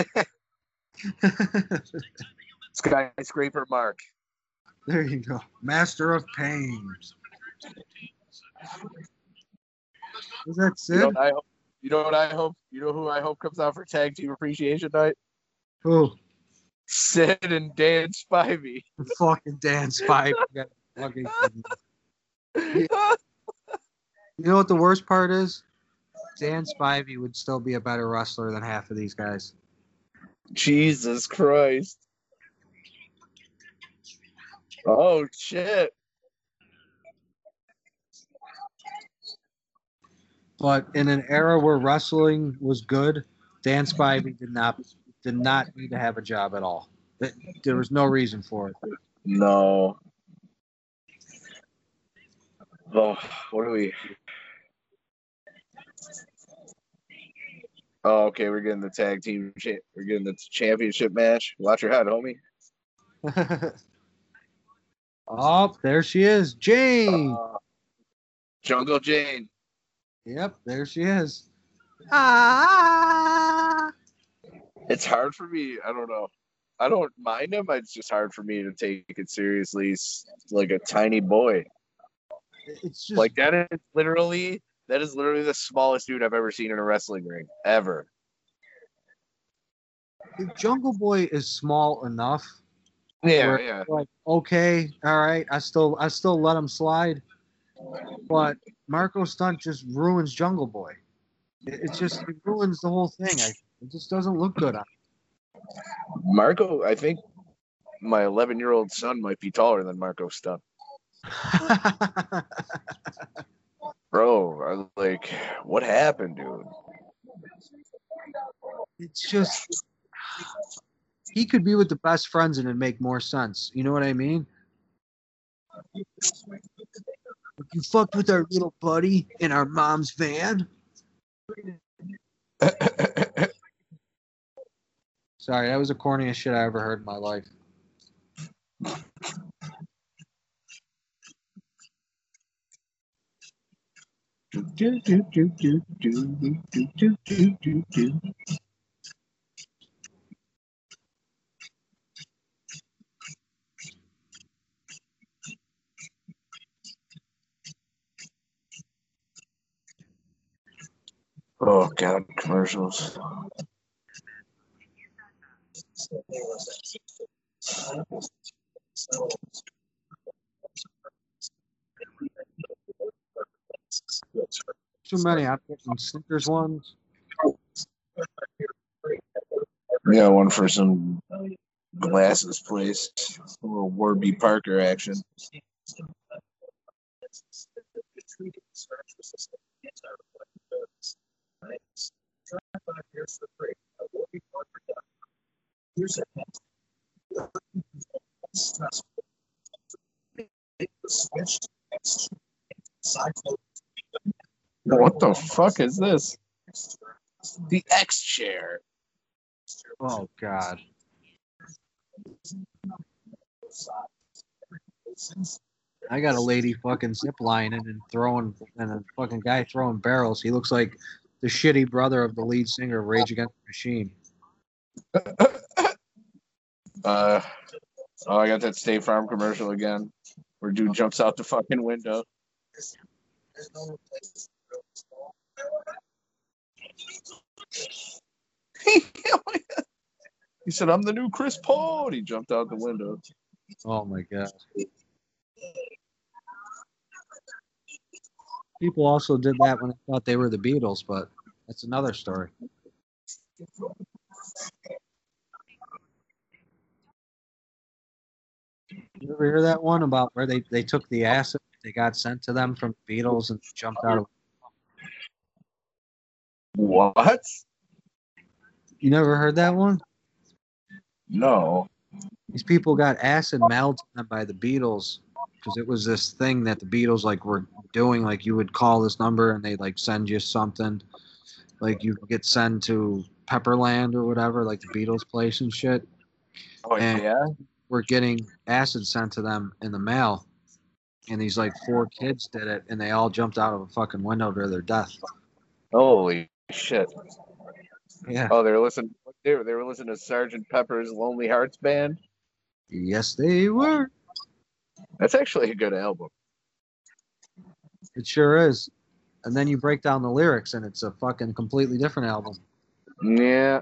Skyscraper Mark. there you go. Master of Pain. Was that You know, what I hope, you know what I hope? You know who I hope comes out for Tag Team Appreciation Night? Who? Sid and Dan Spivey. Fucking Dan Spivey. Fucking. You know what the worst part is? Dan Spivey would still be a better wrestler than half of these guys. Jesus Christ. Oh shit. But in an era where wrestling was good, Dan Spivey did not did not need to have a job at all. Th- There was no reason for it. No. Oh, what do we? Oh, okay. We're getting the tag team. Cha- we're getting the championship match. Watch your head, homie. oh, there she is, Jane. Uh, Jungle Jane. Yep, there she is. Ah. It's hard for me. I don't know. I don't mind him. It's just hard for me to take it seriously. He's like a tiny boy. It's just Like that is literally that is literally the smallest dude I've ever seen in a wrestling ring ever. Jungle Boy is small enough. Yeah, yeah. Like, okay, all right, I still I still let him slide. But Marko Stunt just ruins Jungle Boy. It, it just it ruins the whole thing. I, it just doesn't look good on Marko, I think my 11 year old son might be taller than Marko Stunt. Bro, I was like, what happened, dude? it's just he could be with the best friends and it'd make more sense. You know what I mean? If you fucked with our little buddy in our mom's van. Sorry, that was the corniest shit I ever heard in my life. Oh, God, commercials. Too many. I'm getting Snickers ones. We got one for some glasses place. A little Warby Parker action. What the fuck is this? The X chair. Oh God. I got a lady fucking ziplining and throwing and a fucking guy throwing barrels. He looks like the shitty brother of the lead singer of Rage Against the Machine. Uh, oh, I got that State Farm commercial again, where dude jumps out the fucking window. he said, "I'm the new Chris Paul." And he jumped out the window. Oh my god. People also did that when they thought they were the Beatles, but that's another story. You ever hear that one about where they, they took the acid they got sent to them from the Beatles and jumped out of What? You never heard that one? No. These people got acid mailed to them by the Beatles because it was this thing that the Beatles like were doing. Like you would call this number and they'd like send you something, Like you get sent to Pepperland or whatever, like the Beatles place and shit. Oh And- yeah. We're getting acid sent to them in the mail. And these like four kids did it and they all jumped out of a fucking window to their death. Holy shit. Yeah. Oh, they were listening. They were, they were listening to Sergeant Pepper's Lonely Hearts Band. Yes, they were. That's actually a good album. It sure is. And then you break down the lyrics and it's a fucking completely different album. Yeah.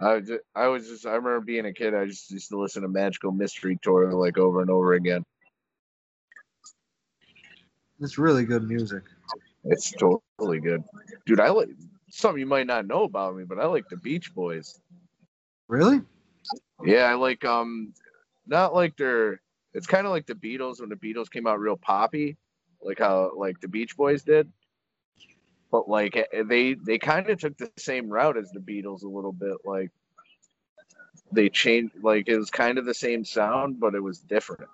I was just, I was just I remember being a kid. I just used to listen to Magical Mystery Tour like over and over again. It's really good music. It's totally good, dude. I like something you might not know about me, but I like the Beach Boys. Really? Yeah, I like um, not like their. It's kind of like the Beatles when the Beatles came out real poppy, like how like the Beach Boys did. But like eh, they they kind of took the same route as the Beatles a little bit. Like they changed, like it was kind of the same sound, but it was different.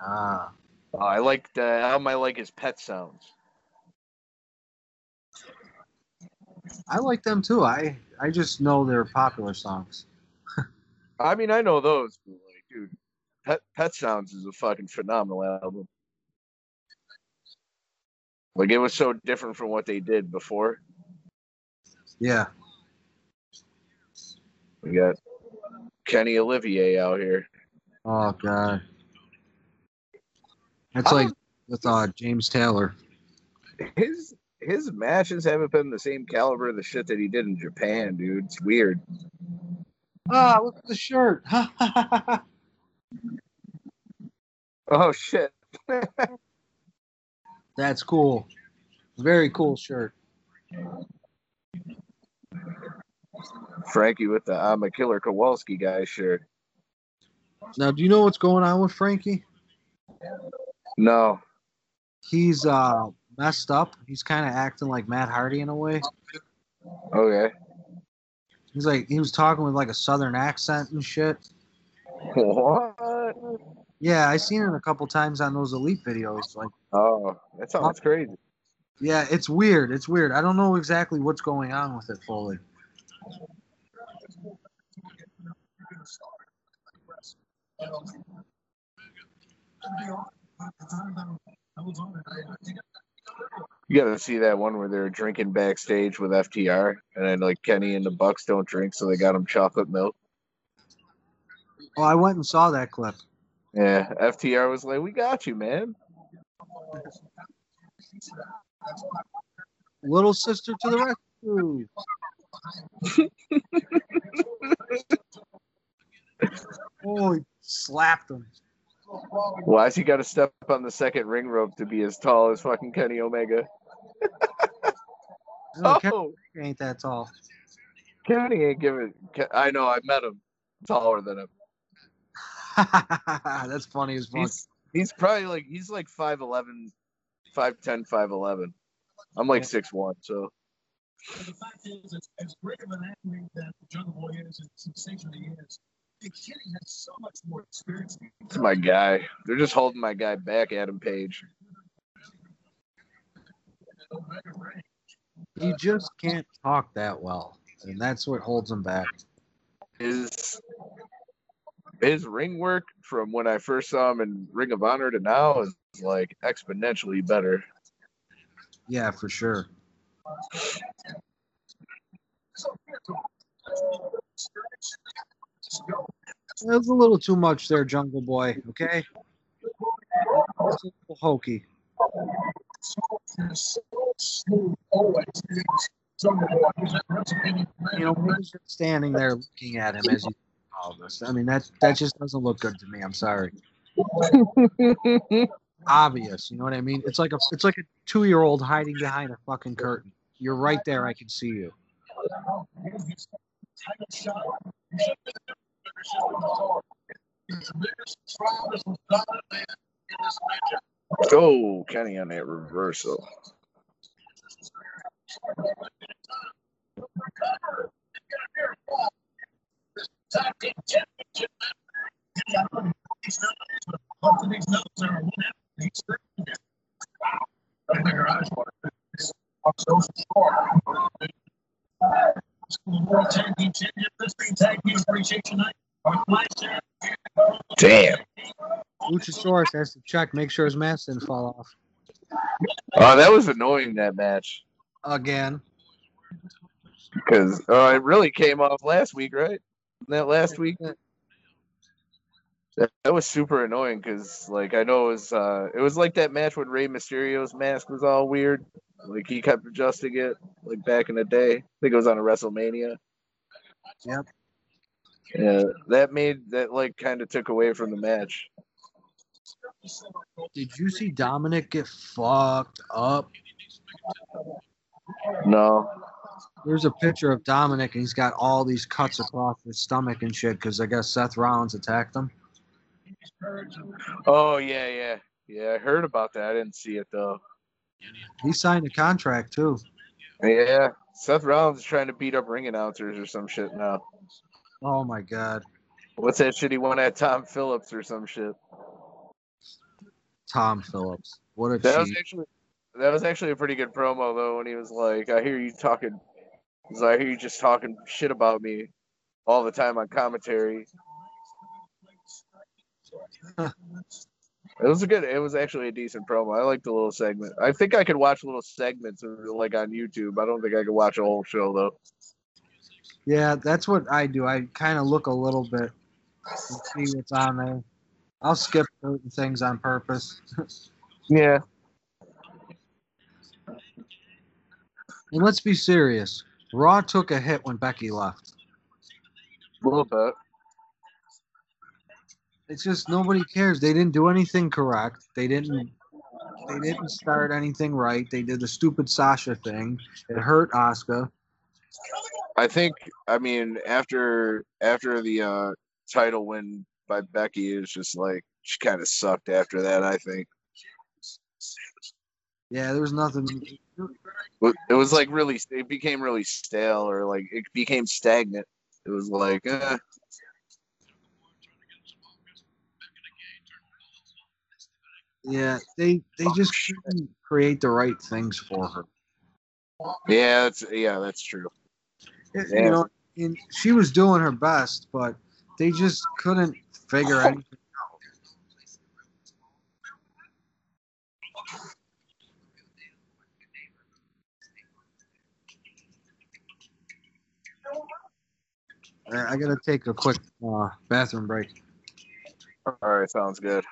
Ah. Uh, I like the album. I like his Pet Sounds. I like them too. I I just know they're popular songs. I mean, I know those, but like, dude, Pet Pet Sounds is a fucking phenomenal album. Like it was so different from what they did before. Yeah. We got Kenny Olivier out here. Oh god. That's like with uh James Taylor. His his matches haven't been the same caliber of the shit that he did in Japan, dude. It's weird. Ah, look at the shirt. Oh shit. That's cool. Very cool shirt. Frankie with the I'm a Killer Kowalski guy shirt. Now, do you know what's going on with Frankie? No. He's uh messed up. He's kind of acting like Matt Hardy in a way. Okay. He's like he was talking with like a southern accent and shit. What? Yeah, I seen it a couple times on those elite videos. Like, Oh, that sounds crazy. yeah, it's weird. It's weird. I don't know exactly what's going on with it fully. You gotta see that one where they're drinking backstage with FTR, and then like Kenny and the Bucks don't drink, so they got him chocolate milk. Oh, I went and saw that clip. Yeah, FTR was like, "We got you, man." Little sister to the rescue. oh, he slapped him. Why's he got to step on the second ring rope to be as tall as fucking Kenny Omega? No, Kenny Oh, ain't that tall. Kenny ain't giving. I know, I met him. Taller than him. That's funny as fuck. He's he's probably like he's like 5'11", 5'10", 5'11". I'm like six one, so But the fact is, as, as great of an athlete that the Jungle Boy is and sensational he is, Big Kenny has so much more experience. than it's my guy. They're just holding my guy back, Adam Page. Omega Ray. He just can't talk that well, and that's what holds him back. His his ring work from when I first saw him in Ring of Honor to now is like exponentially better. Yeah, for sure. Was a little too much there, Jungle Boy. Okay, it's a hokey. You know, standing there looking at him as all this. I mean, that that just doesn't look good to me. I'm sorry. Obvious, you know what I mean? It's like a it's like a two year old hiding behind a fucking curtain. You're right there. I can see you. title shot. He should have been the leadership of the Lord. He's the biggest, strongest, most dominant man in this matchup. Oh, Kenny on that reversal. Damn. Luchasaurus has to check, make sure his mask didn't fall off. Oh, that was annoying that match. Again. Because uh, it really came off last week, right? That last week. That, that was super annoying because, like, I know it was uh, it was like that match when Rey Mysterio's mask was all weird. Like he kept adjusting it, like back in the day. I think it was on a WrestleMania. Yep. Yeah, that made that like kind of took away from the match. Did you see Dominic get fucked up? No. There's a picture of Dominic, and he's got all these cuts across his stomach and shit because I guess Seth Rollins attacked him. Oh yeah, yeah, yeah. I heard about that. I didn't see it though. He signed a contract too. Yeah, Seth Rollins is trying to beat up ring announcers or some shit now. Oh my god, What's that shit he won at Tom Phillips or some shit? Tom Phillips. What a That was actually that was actually a pretty good promo though when he was like, "I hear you talking, he's like, I hear you just talking shit about me all the time on commentary." It was a good. It was actually a decent promo. I liked the little segment. I think I could watch little segments of, like on YouTube. I don't think I could watch a whole show though. Yeah, that's what I do. I kind of look a little bit and see what's on there. I'll skip certain things on purpose. Yeah. And let's be serious. Raw took a hit when Becky left. A little bit. It's just nobody cares. They didn't do anything correct. They didn't. They didn't start anything right. They did the stupid Sasha thing. It hurt Asuka. I think. I mean, after after the uh, title win by Becky, it was just like she kind of sucked after that. I think Yeah, there was nothing. It was like really. It became really stale, or like it became stagnant. It was like, eh. Yeah, they they just couldn't create the right things for her. yeah, that's yeah, that's true. You Yeah. know, and she was doing her best, but they just couldn't figure anything out. I I gotta take a quick uh, bathroom break. All right, sounds good.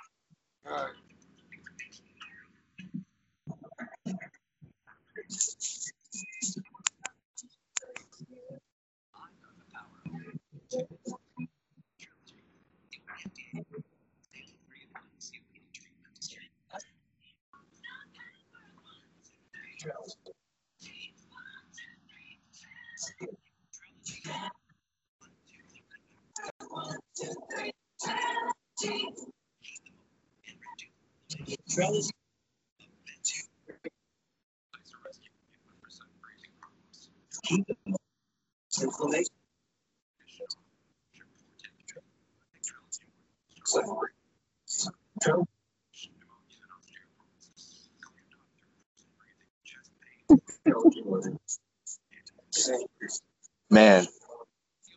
Man,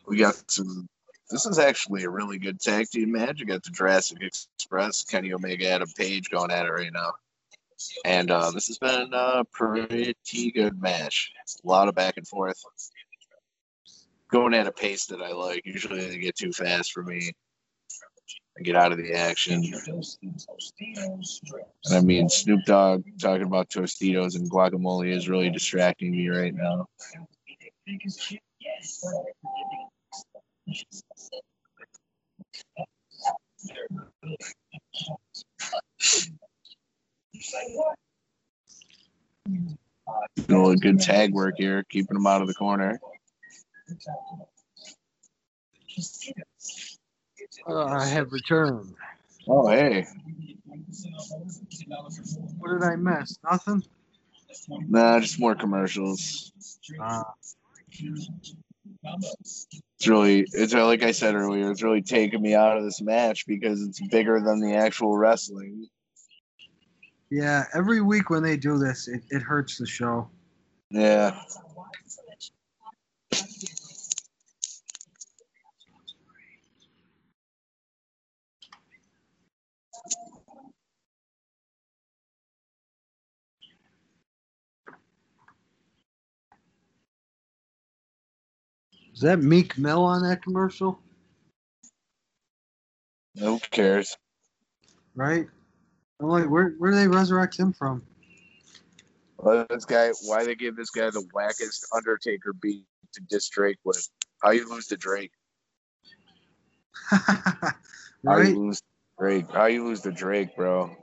we got some. This is actually a really good tag team match. You got the Jurassic Express, Kenny Omega, Adam Page going at it right now. And uh, this has been a pretty good match. A lot of back and forth. Going at a pace that I like. Usually they get too fast for me. I get out of the action. And I mean, Snoop Dogg talking about Tostitos and guacamole is really distracting me right now. Doing good tag work here, keeping them out of the corner. Uh, I have returned. Oh, hey. What did I miss? Nothing. Nah, just more commercials. Uh, It's really, it's like I said earlier, it's really taking me out of this match because it's bigger than the actual wrestling. yeah, every week when they do this, it, it hurts the show. Yeah. Is that Meek Mill on that commercial? Who cares? Right? I'm like, where where do they resurrect him from? Well, this guy, why they give this guy the wackest Undertaker beat to diss Drake with? How you lose to Drake? How you lose to Drake? How you lose to Drake, bro?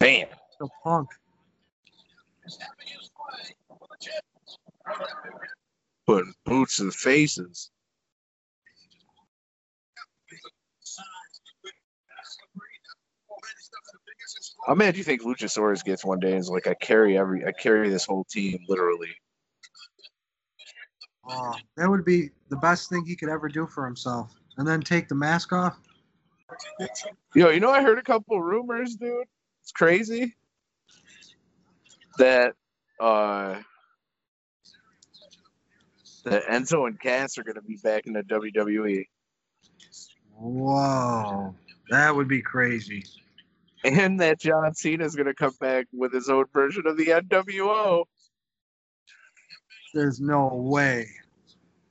Damn. The punk. Putting boots in the faces. How mad do you think Luchasaurus gets one day? And is like, I carry every, I carry this whole team literally. Oh, that would be the best thing he could ever do for himself. And then take the mask off. Yo, you know, I heard a couple rumors, dude. It's crazy that uh that Enzo and Cass are gonna be back in the. WWE, Whoa. That would be crazy. and that John Cena is gonna come back with his own version of the NWO. There's no way.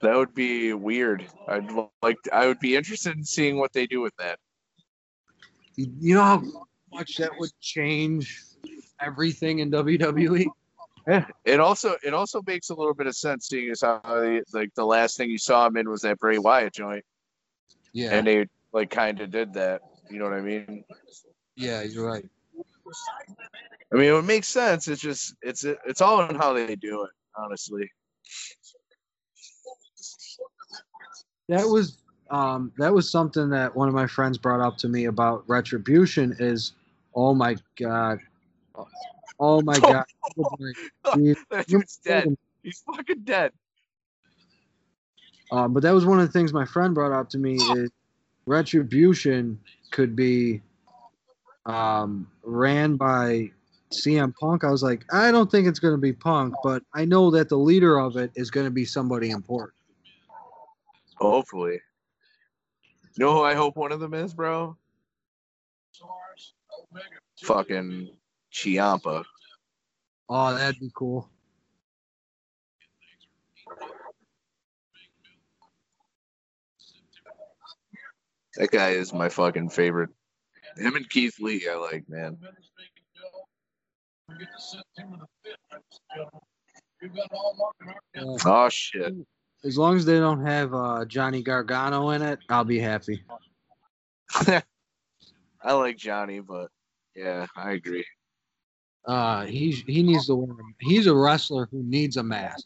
That would be weird. I'd like. I would be interested in seeing what they do with that. You know how much that would change everything in? WWE? Yeah. It also it also makes a little bit of sense seeing as how they, like the last thing you saw him in was that Bray Wyatt joint, Yeah. and they like kind of did that. You know what I mean? yeah, you're right. I mean, it makes sense. It's just it's it's all in how they do it, honestly. That was um that was something that one of my friends brought up to me about retribution is oh my god. Oh my god. Dude, that you- dude's dead. He's fucking dead. Um, but that was one of the things my friend brought up to me is retribution could be um, ran by CM Punk. I was like, I don't think it's going to be Punk, but I know that the leader of it is going to be somebody important. Hopefully. You know who I hope one of them is, bro? Fucking Ciampa. Oh, that'd be cool. That guy is my fucking favorite. Him and Keith Lee, I like, man. Oh shit. As long as they don't have uh, Johnny Gargano in it, I'll be happy. I like Johnny, but yeah, I agree. Uh, he he needs to wear. He's a wrestler who needs a mask.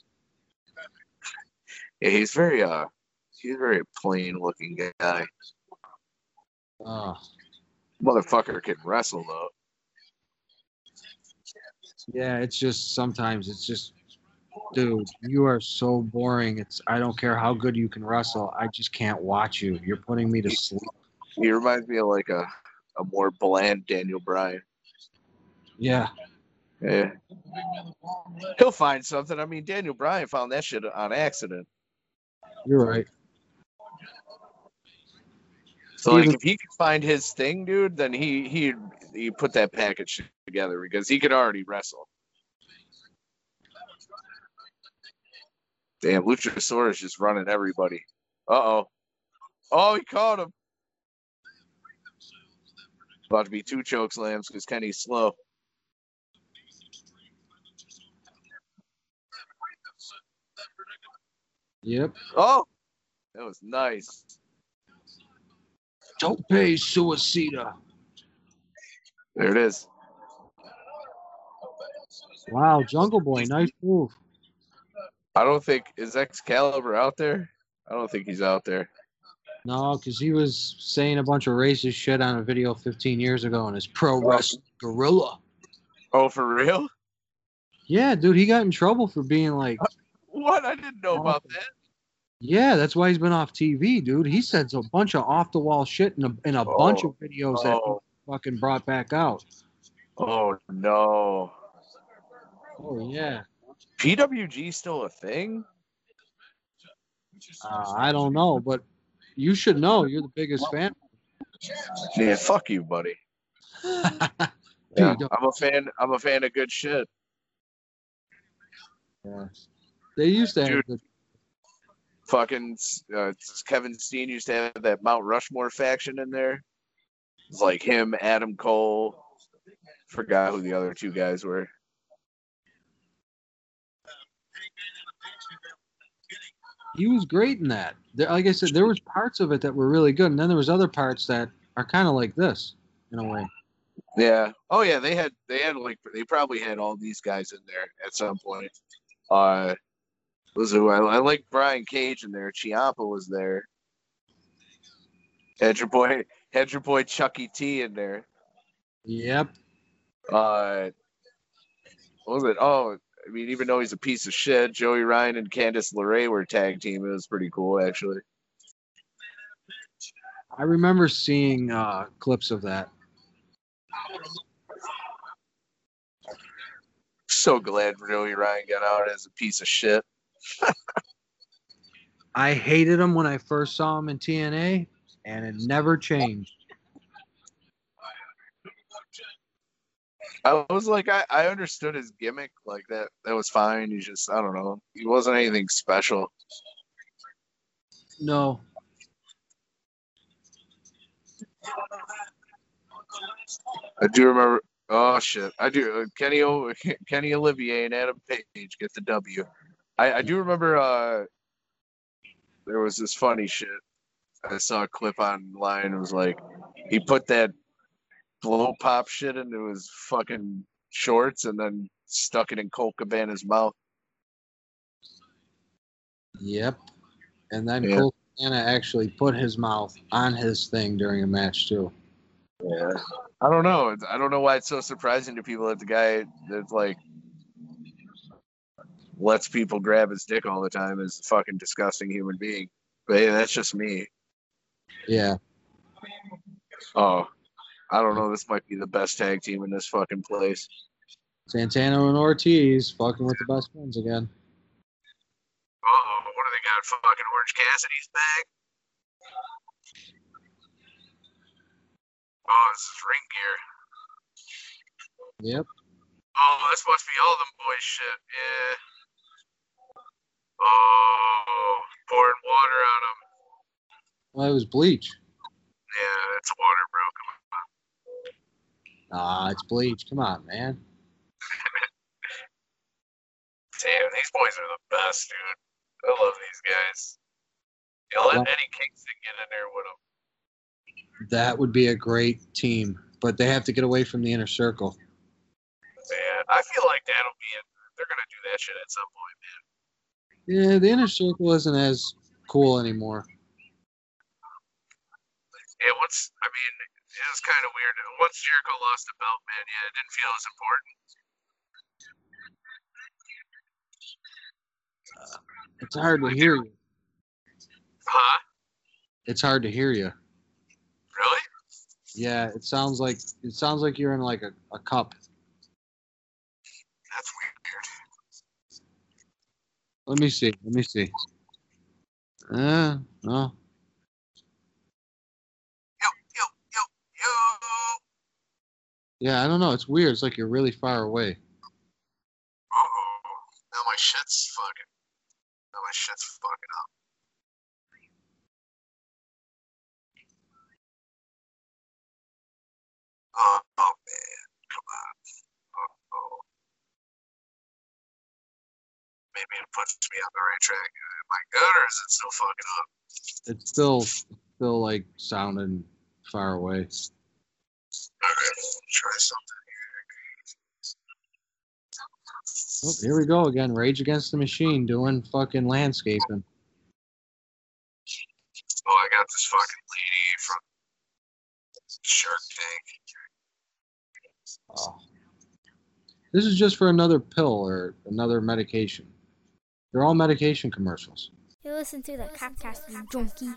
Yeah, he's very uh he's a very plain looking guy. Uh, Motherfucker can wrestle though. yeah, it's just sometimes it's just, dude, you are so boring. It's I don't care how good you can wrestle. I just can't watch you. You're putting me to sleep. He reminds me of like a, a more bland Daniel Bryan. Yeah, Yeah. He'll find something. I mean, Daniel Bryan found that shit on accident. you're right. So like, if he could find his thing, dude, then he he he put that package together because he could already wrestle. Damn, Luchasaurus is just running everybody. Uh oh. Oh, he caught him. About to be two choke slams because Kenny's slow. Yep. Oh, that was nice. Don't pay suicida. There it is. Wow, Jungle Boy, nice move. I don't think is Excalibur out there. I don't think he's out there. No, because he was saying a bunch of racist shit on a video 15 years ago in his pro oh. wrestling Guerrilla. Oh, for real? Yeah, dude, he got in trouble for being like, What? I didn't know about that. Yeah, that's why he's been off TV, dude. He said a bunch of off the wall shit in a, in a bunch of videos that Oh, he fucking brought back out. oh no. Oh, yeah. PWG still a thing? Uh, I don't know, but you should know. You're the biggest fan. Yeah, fuck you, buddy. Yeah, I'm a fan. I'm a fan of good shit. Yeah. They used to have good. Fucking uh, Kevin Steen used to have that Mount Rushmore faction in there. It's like him, Adam Cole. Forgot who the other two guys were. He was great in that. There, like I said, there was parts of it that were really good, and then there was other parts that are kind of like this in a way. Yeah. Oh yeah, they had they had like they probably had all these guys in there at some point. Uh was who I, I like Brian Cage in there. Ciampa was there. Had your boy had your boy Chucky T in there. Yep. Uh what was it? Oh, I mean, even though he's a piece of shit, Joey Ryan and Candice LeRae were tag team. It was pretty cool actually. I remember seeing uh, clips of that. So glad Joey Ryan got out as a piece of shit. I hated him when I first saw him in TNA, and it never changed. I was like, I, I understood his gimmick, like that. That was fine. He just, I don't know, he wasn't anything special. No. I do remember. Oh shit, I do. Uh, Kenny o, Kenny Olivier and Adam Page get the W. I, I do remember. Uh, there was this funny shit. I saw a clip online. It was like he put that blow pop shit into his fucking shorts and then stuck it in Colt Cabana's mouth. Yep. And then Yeah. Colt Cabana actually put his mouth on his thing during a match too. Yeah. I don't know. I don't know why it's so surprising to people that the guy that's like lets people grab his dick all the time is a fucking disgusting human being. But hey, that's just me. Yeah. Oh, I don't know. This might be the best tag team in this fucking place. Santana and Ortiz fucking with the best friends again. Oh, what do they got? Fucking Orange Cassidy's back. Oh, this is ring gear. Yep. Oh, this must be all them boys shit. Yeah. Oh, pouring water on them. Well, it was bleach. Yeah, it's water, bro. Come on. Ah, it's bleach. Come on, man. Damn, these boys are the best, dude. I love these guys. Yeah, let Well- Eddie Kingston get in there with them. That would be a great team, but they have to get away from the inner circle. Man, I feel like that'll be it. They're gonna do that shit at some point, man. Yeah, the inner circle isn't as cool anymore. Yeah, once I mean, it was kind of weird. Once Jericho lost the belt, man, yeah, it didn't feel as important. Uh, it's hard to hear you. Huh? It's hard to hear you. Really? Yeah, it sounds like it sounds like you're in like a, a cup. That's weird. Let me see. Let me see. Uh, no. Yeah, I don't know. It's weird. It's like you're really far away. Oh, now my shit's fucking. Now my shit's fucking up. Oh, oh man, come on. Oh, oh. Maybe it puts me on the right track. Am I good or is it still fucking up? It's still still like sounding far away. Try something Oh, here we go again. Rage Against the Machine doing fucking landscaping. Oh, I got this fucking lady from Shark Tank. Oh. This is just for another pill or another medication. They're all medication commercials. You listen to the Capcast, junkie.